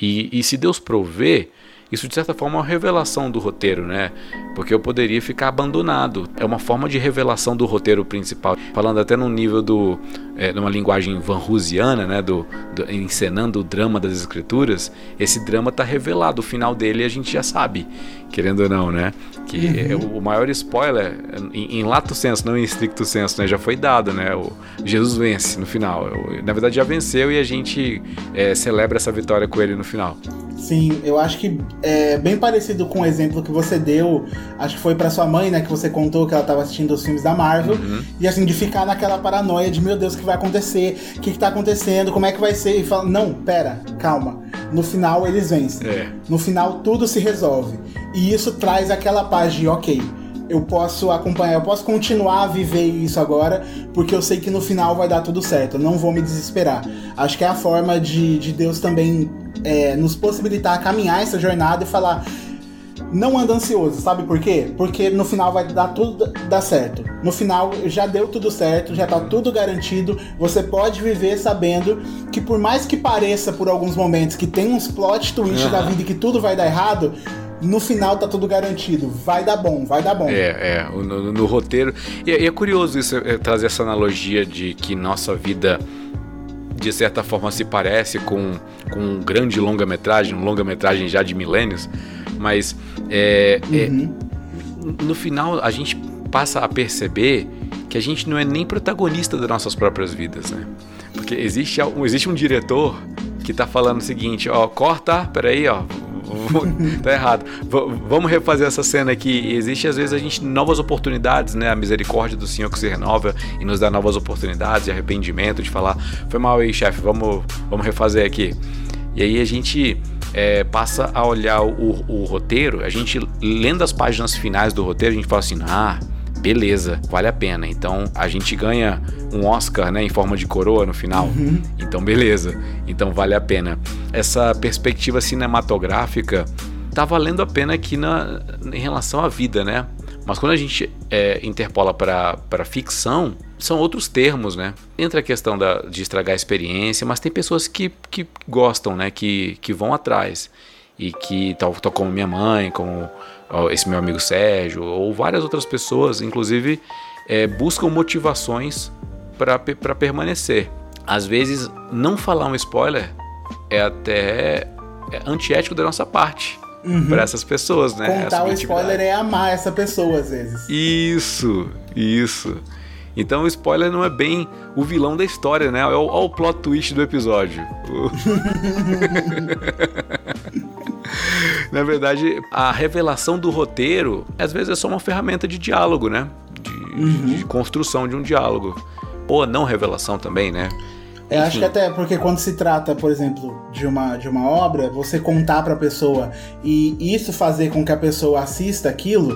E, e se Deus prover, isso de certa forma é uma revelação do roteiro, né? Porque eu poderia ficar abandonado. É uma forma de revelação do roteiro principal. Falando até no nível do. É, numa linguagem vanrusiana, né? Do, do, encenando o drama das escrituras. Esse drama está revelado. O final dele a gente já sabe, querendo ou não, né? Que uhum. é o maior spoiler, em, em, lato senso, não em estricto senso, né? Já foi dado, né? O Jesus vence no final. Na verdade já venceu e a gente é, celebra essa vitória com ele no final. Sim, eu acho que é bem parecido com o exemplo que você deu, acho que foi para sua mãe, né, que você contou que ela tava assistindo os filmes da Marvel, uhum. e assim, de ficar naquela paranoia de, meu Deus, o que vai acontecer? O que, que tá acontecendo? Como é que vai ser? E fala, não, pera, calma. No final eles vencem. É. No final tudo se resolve. E isso traz aquela paz de, ok, eu posso acompanhar, eu posso continuar a viver isso agora, porque eu sei que no final vai dar tudo certo, eu não vou me desesperar. Acho que é a forma de, de Deus também é, nos possibilitar caminhar essa jornada e falar. Não anda ansioso, sabe por quê? Porque no final vai dar tudo dar certo. No final já deu tudo certo, já tá tudo garantido. Você pode viver sabendo que por mais que pareça por alguns momentos que tem uns plot twist uhum. da vida e que tudo vai dar errado, no final tá tudo garantido. Vai dar bom, vai dar bom. É, é. No, no roteiro. E, e, é curioso isso, é, trazer essa analogia de que nossa vida de certa forma se parece com, com um grande longa-metragem, um longa-metragem já de milênios, mas é, é uhum. é, no final a gente passa a perceber que a gente não é nem protagonista das nossas próprias vidas, né? Porque existe, existe um diretor que tá falando o seguinte, ó, corta, peraí, ó, tá errado. V vamos refazer essa cena aqui. Existe às vezes a gente novas oportunidades, né? A misericórdia do Senhor que se renova e nos dá novas oportunidades de arrependimento, de falar, foi mal aí, chefe, vamos, vamos refazer aqui. E aí a gente é, passa a olhar o, o, roteiro, a gente lendo as páginas finais do roteiro, a gente fala assim, ah, beleza, vale a pena. Então a gente ganha um Oscar, né, em forma de coroa no final. Uhum. Então beleza, então vale a pena. Essa perspectiva cinematográfica tá valendo a pena aqui na, em relação à vida, né? Mas quando a gente é, interpola para ficção, são outros termos, né? Entra a questão da, de estragar a experiência, mas tem pessoas que, que gostam, né? Que, que vão atrás. E que, tal, tal como minha mãe, como esse meu amigo Sérgio, ou várias outras pessoas, inclusive, é, buscam motivações para permanecer. Às vezes, não falar um spoiler é até é antiético da nossa parte. Uhum. para essas pessoas, né? Contar o spoiler é amar essa pessoa, às vezes. Isso, isso. Então o spoiler não é bem o vilão da história, né? Olha o, o plot twist do episódio. Na verdade, a revelação do roteiro, às vezes, é só uma ferramenta de diálogo, né? De, uhum. de construção de um diálogo. Ou a não revelação também, né? Eu acho que até porque quando se trata, por exemplo, de uma, de uma obra, você contar para a pessoa e isso fazer com que a pessoa assista aquilo,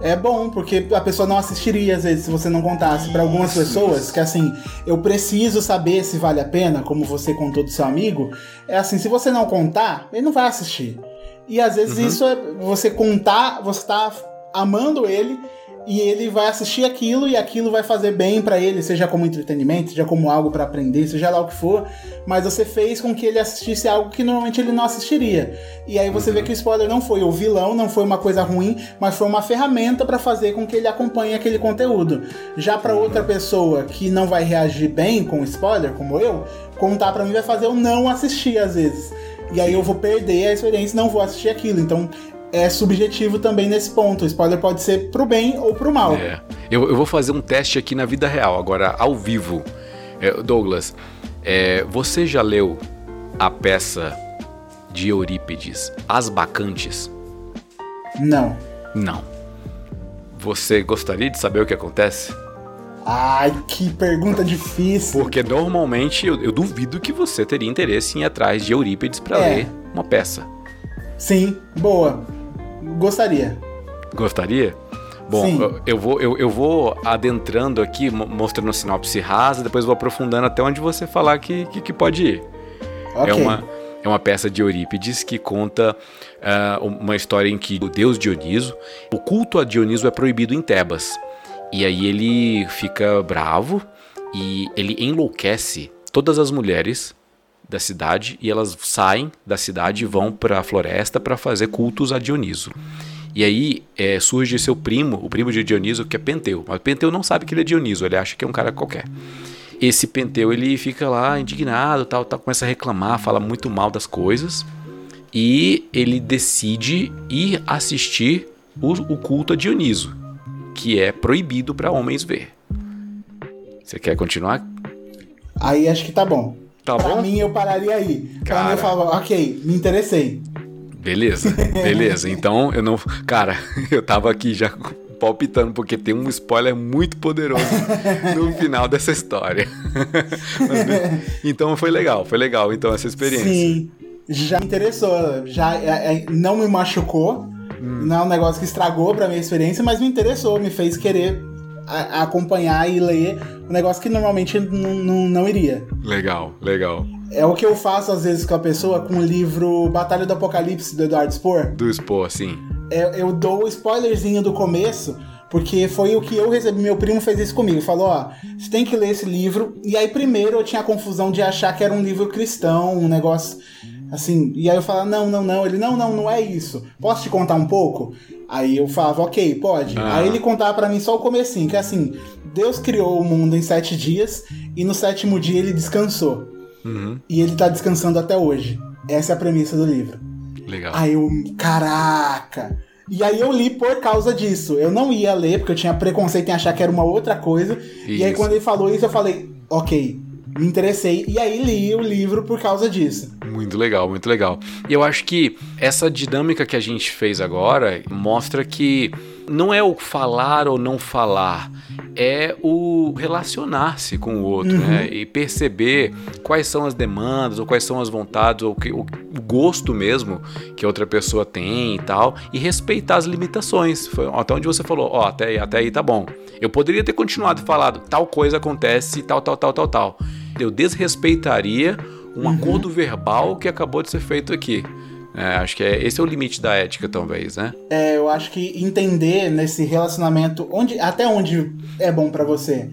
é bom, porque a pessoa não assistiria às vezes se você não contasse. Para algumas pessoas, que assim, eu preciso saber se vale a pena, como você contou do seu amigo, é assim, se você não contar, ele não vai assistir. E às vezes uhum. isso é você contar, você tá amando ele e ele vai assistir aquilo e aquilo vai fazer bem para ele, seja como entretenimento, seja como algo para aprender, seja lá o que for, mas você fez com que ele assistisse algo que normalmente ele não assistiria. E aí você vê que o spoiler não foi o vilão, não foi uma coisa ruim, mas foi uma ferramenta para fazer com que ele acompanhe aquele conteúdo. Já para outra pessoa que não vai reagir bem com o spoiler, como eu, contar para mim vai fazer eu não assistir às vezes. E aí eu vou perder a experiência, não vou assistir aquilo. Então é subjetivo também nesse ponto. O spoiler pode ser pro bem ou pro mal. É. Eu, eu vou fazer um teste aqui na vida real, agora ao vivo. É, Douglas, é, você já leu a peça de Eurípides, As Bacantes? Não. Não. Você gostaria de saber o que acontece? Ai, que pergunta difícil. Porque normalmente eu, eu duvido que você teria interesse em ir atrás de Eurípides para é. ler uma peça. Sim, boa. Gostaria. Gostaria? Bom, eu, eu, vou, eu, eu vou adentrando aqui, mostrando sinopse rasa, depois vou aprofundando até onde você falar que, que, que pode ir. Okay. É, uma, é uma peça de Eurípides que conta uh, uma história em que o deus Dioniso, o culto a Dioniso é proibido em Tebas. E aí ele fica bravo e ele enlouquece todas as mulheres da cidade e elas saem da cidade e vão para a floresta para fazer cultos a Dioniso. E aí é, surge seu primo, o primo de Dioniso, que é Penteu. Mas Penteu não sabe que ele é Dioniso, ele acha que é um cara qualquer. Esse Penteu ele fica lá indignado, tal, tal, começa a reclamar, fala muito mal das coisas e ele decide ir assistir o, o culto a Dioniso, que é proibido para homens ver. Você quer continuar? Aí acho que tá bom. Tá pra bom? mim, eu pararia aí. Cara, pra mim, eu falava, ok, me interessei. Beleza, beleza. Então, eu não. Cara, eu tava aqui já palpitando, porque tem um spoiler muito poderoso no final dessa história. Então, foi legal, foi legal, então, essa experiência. Sim, já me interessou. Já é, é, não me machucou. Hum. Não é um negócio que estragou pra minha experiência, mas me interessou, me fez querer a, a acompanhar e ler um negócio que normalmente não iria. Legal, legal. É o que eu faço às vezes com a pessoa com o livro Batalha do Apocalipse do Eduardo Spohr. Do Spohr, sim. É, eu dou o spoilerzinho do começo, porque foi o que eu recebi. Meu primo fez isso comigo. Falou: ó, você tem que ler esse livro. E aí, primeiro, eu tinha a confusão de achar que era um livro cristão, um negócio Assim, e aí eu falava, não, não, não. Ele, não, não, não é isso. Posso te contar um pouco? Aí eu falava, ok, pode. Ah. Aí ele contava para mim só o comecinho, que é assim, Deus criou o mundo em sete dias e no sétimo dia ele descansou. Uhum. E ele tá descansando até hoje. Essa é a premissa do livro. Legal. Aí eu, caraca! E aí eu li por causa disso. Eu não ia ler, porque eu tinha preconceito em achar que era uma outra coisa. Isso. E aí quando ele falou isso, eu falei, ok, me interessei. E aí li o livro por causa disso. Muito legal, muito legal. E eu acho que essa dinâmica que a gente fez agora mostra que não é o falar ou não falar, é o relacionar-se com o outro, uhum. né? E perceber quais são as demandas, ou quais são as vontades, ou que, o, gosto mesmo que a outra pessoa tem e tal, e respeitar as limitações. Foi até onde você falou, ó, oh, até, até aí tá bom. Eu poderia ter continuado falado, tal coisa acontece, tal, tal, tal, tal, tal. Eu desrespeitaria um uhum. acordo verbal que acabou de ser feito aqui. É, acho que é, esse é o limite da ética, talvez, né? É, eu acho que entender nesse relacionamento onde, até onde é bom para você.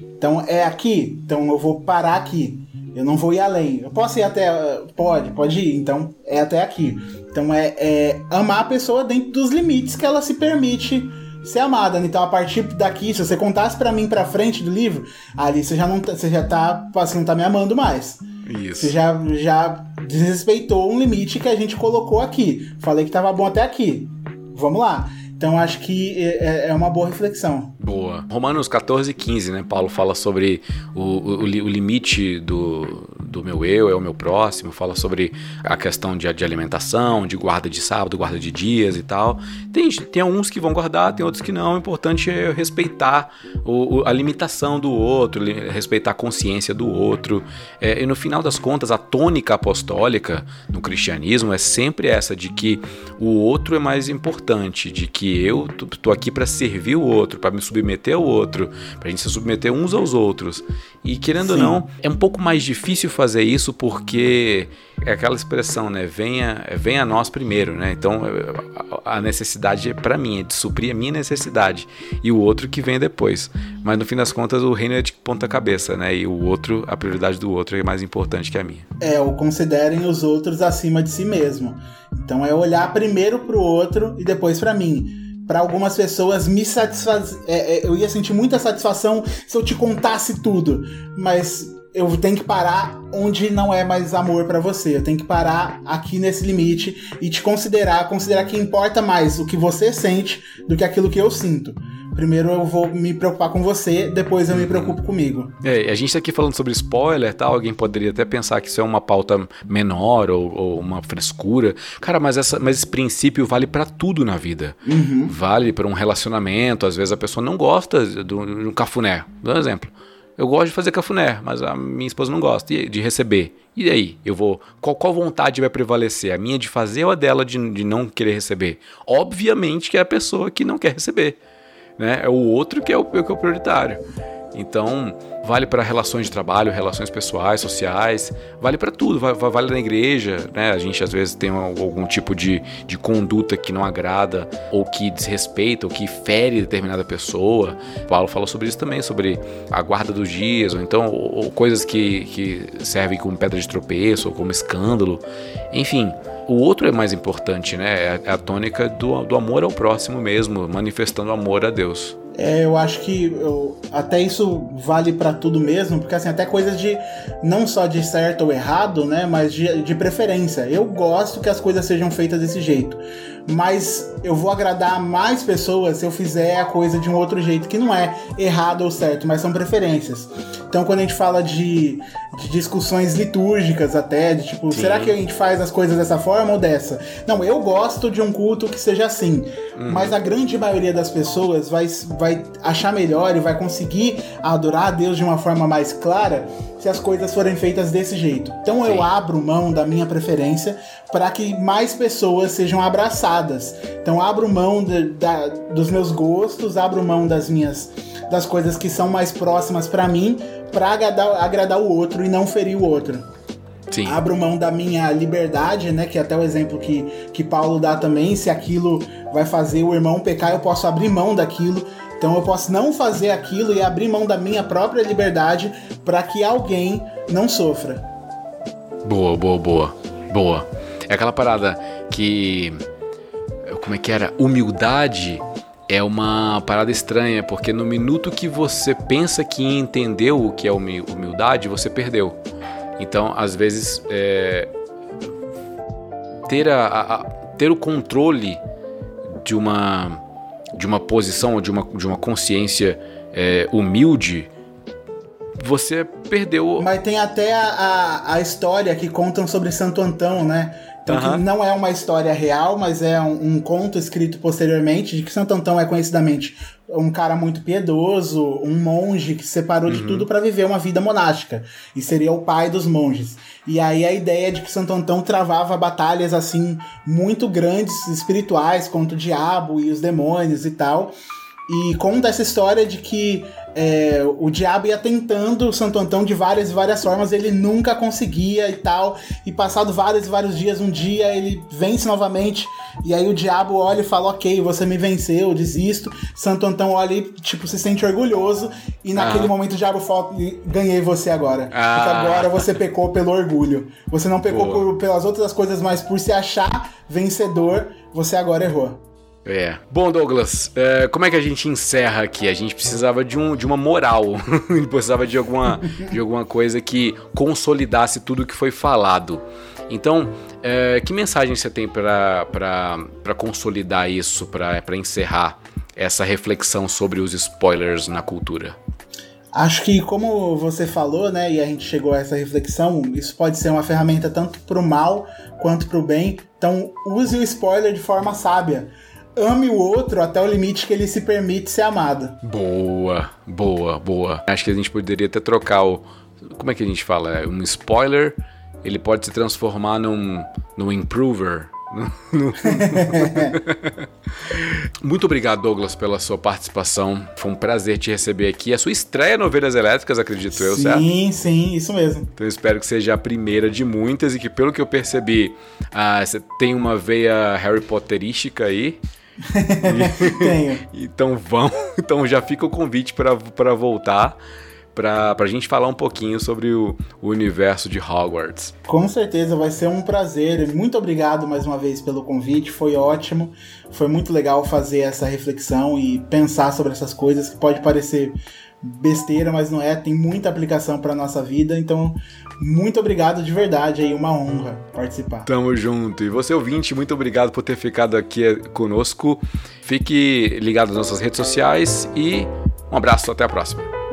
Então é aqui, então eu vou parar aqui. Eu não vou ir além. Eu posso ir até. Pode, pode ir. Então é até aqui. Então é, é amar a pessoa dentro dos limites que ela se permite ser amada. Então, a partir daqui, se você contasse para mim pra frente do livro, ali você já não tá, você já tá, você não tá me amando mais. Isso. Você já, já desrespeitou um limite que a gente colocou aqui. Falei que tava bom até aqui. Vamos lá. Então acho que é, é, é uma boa reflexão. Boa. Romanos 14, 15, né? Paulo fala sobre o, o, o limite do, do meu eu, é o meu próximo, fala sobre a questão de, de alimentação, de guarda de sábado, guarda de dias e tal. Tem, tem uns que vão guardar, tem outros que não. O importante é respeitar o, a limitação do outro, respeitar a consciência do outro. É, e no final das contas, a tônica apostólica no cristianismo é sempre essa de que o outro é mais importante, de que eu tô aqui para servir o outro, para me submeter ao outro, para a gente se submeter uns aos outros. E querendo Sim. ou não, é um pouco mais difícil fazer isso porque é aquela expressão, né? Venha, venha a nós primeiro, né? Então a necessidade é para mim, é de suprir a minha necessidade e o outro que vem depois. Mas no fim das contas o reino é de ponta cabeça, né? E o outro, a prioridade do outro é mais importante que a minha. É, ou considerem os outros acima de si mesmo. Então é olhar primeiro para o outro e depois para mim para algumas pessoas me satisfaz... É, é, eu ia sentir muita satisfação se eu te contasse tudo, mas eu tenho que parar onde não é mais amor para você. Eu tenho que parar aqui nesse limite e te considerar, considerar que importa mais o que você sente do que aquilo que eu sinto. Primeiro eu vou me preocupar com você, depois eu me preocupo comigo. É, a gente tá aqui falando sobre spoiler tal, alguém poderia até pensar que isso é uma pauta menor ou, ou uma frescura. Cara, mas, essa, mas esse princípio vale para tudo na vida. Uhum. Vale para um relacionamento, às vezes a pessoa não gosta de um cafuné. Dá um exemplo. Eu gosto de fazer cafuné, mas a minha esposa não gosta de receber. E aí? Eu vou. Qual, qual vontade vai prevalecer? A minha de fazer ou a dela de, de não querer receber? Obviamente que é a pessoa que não quer receber né? É o outro que é o, que é o prioritário. Então, vale para relações de trabalho, relações pessoais, sociais, vale para tudo, vale na igreja, né? A gente às vezes tem algum tipo de, de conduta que não agrada, ou que desrespeita, ou que fere determinada pessoa. Paulo falou sobre isso também, sobre a guarda dos dias, ou então ou, coisas que, que servem como pedra de tropeço, ou como escândalo. Enfim, o outro é mais importante, né? É a tônica do, do amor ao próximo mesmo, manifestando amor a Deus. É, eu acho que eu, até isso vale para tudo mesmo, porque assim, até coisas de não só de certo ou errado, né, mas de, de preferência. Eu gosto que as coisas sejam feitas desse jeito mas eu vou agradar mais pessoas se eu fizer a coisa de um outro jeito, que não é errado ou certo, mas são preferências. Então, quando a gente fala de, de discussões litúrgicas, até, de tipo, Sim. será que a gente faz as coisas dessa forma ou dessa? Não, eu gosto de um culto que seja assim, uhum. mas a grande maioria das pessoas vai, vai achar melhor e vai conseguir adorar a Deus de uma forma mais clara se as coisas forem feitas desse jeito. Então Sim. eu abro mão da minha preferência para que mais pessoas sejam abraçadas. Então abro mão de, da, dos meus gostos, abro mão das minhas das coisas que são mais próximas para mim, para agradar, agradar o outro e não ferir o outro. Sim. Abro mão da minha liberdade, né? Que é até o exemplo que, que Paulo dá também. Se aquilo vai fazer o irmão pecar, eu posso abrir mão daquilo então eu posso não fazer aquilo e abrir mão da minha própria liberdade para que alguém não sofra. Boa, boa, boa. Boa. É aquela parada que. Como é que era? Humildade é uma parada estranha, porque no minuto que você pensa que entendeu o que é humildade, você perdeu. Então, às vezes, é, ter, a, a, ter o controle de uma, de uma posição ou de uma, de uma consciência é, humilde, você perdeu. Mas tem até a, a, a história que contam sobre Santo Antão, né? Então, que não é uma história real, mas é um, um, conto escrito posteriormente de que Santo Antão é conhecidamente um cara muito piedoso, um monge que se separou uhum. de tudo para viver uma vida monástica e seria o pai dos monges. E aí a ideia de que Santo Antão travava batalhas assim muito grandes espirituais contra o diabo e os demônios e tal. E conta essa história de que é, o diabo ia tentando o Santo Antão de várias e várias formas, ele nunca conseguia e tal. E passado vários e vários dias, um dia ele vence novamente. E aí o diabo olha e fala: Ok, você me venceu, desisto. Santo Antão olha e, tipo, se sente orgulhoso. E naquele ah. momento o diabo fala: Ganhei você agora. Ah. Porque agora você pecou pelo orgulho. Você não pecou por, pelas outras coisas, mas por se achar vencedor, você agora errou. É. Bom, Douglas, é, como é que a gente encerra aqui? A gente precisava de, um, de uma moral. precisava de alguma, de alguma coisa que consolidasse tudo que foi falado. Então, é, que mensagem você tem para consolidar isso, para encerrar essa reflexão sobre os spoilers na cultura? Acho que, como você falou, né, e a gente chegou a essa reflexão, isso pode ser uma ferramenta tanto para o mal quanto para o bem. Então, use o spoiler de forma sábia ame o outro até o limite que ele se permite ser amado. Boa, boa, boa. Acho que a gente poderia até trocar o. Como é que a gente fala? É, um spoiler, ele pode se transformar num, num improver. Muito obrigado, Douglas, pela sua participação. Foi um prazer te receber aqui. A sua estreia no Ovelhas Elétricas, acredito eu, certo? Sim, sim, isso mesmo. Então eu espero que seja a primeira de muitas e que, pelo que eu percebi, ah, você tem uma veia Harry Potterística aí. Tenho. então vão, então já fica o convite para voltar para a gente falar um pouquinho sobre o, o, universo de Hogwarts. Com certeza, vai ser um prazer. Muito obrigado mais uma vez pelo convite, foi ótimo. Foi muito legal fazer essa reflexão e pensar sobre essas coisas que pode parecer besteira, mas não é, tem muita aplicação para nossa vida. Então, muito obrigado de verdade aí, uma honra participar. Tamo junto. E você ouvinte, muito obrigado por ter ficado aqui conosco. Fique ligado nas nossas redes sociais e um abraço, até a próxima.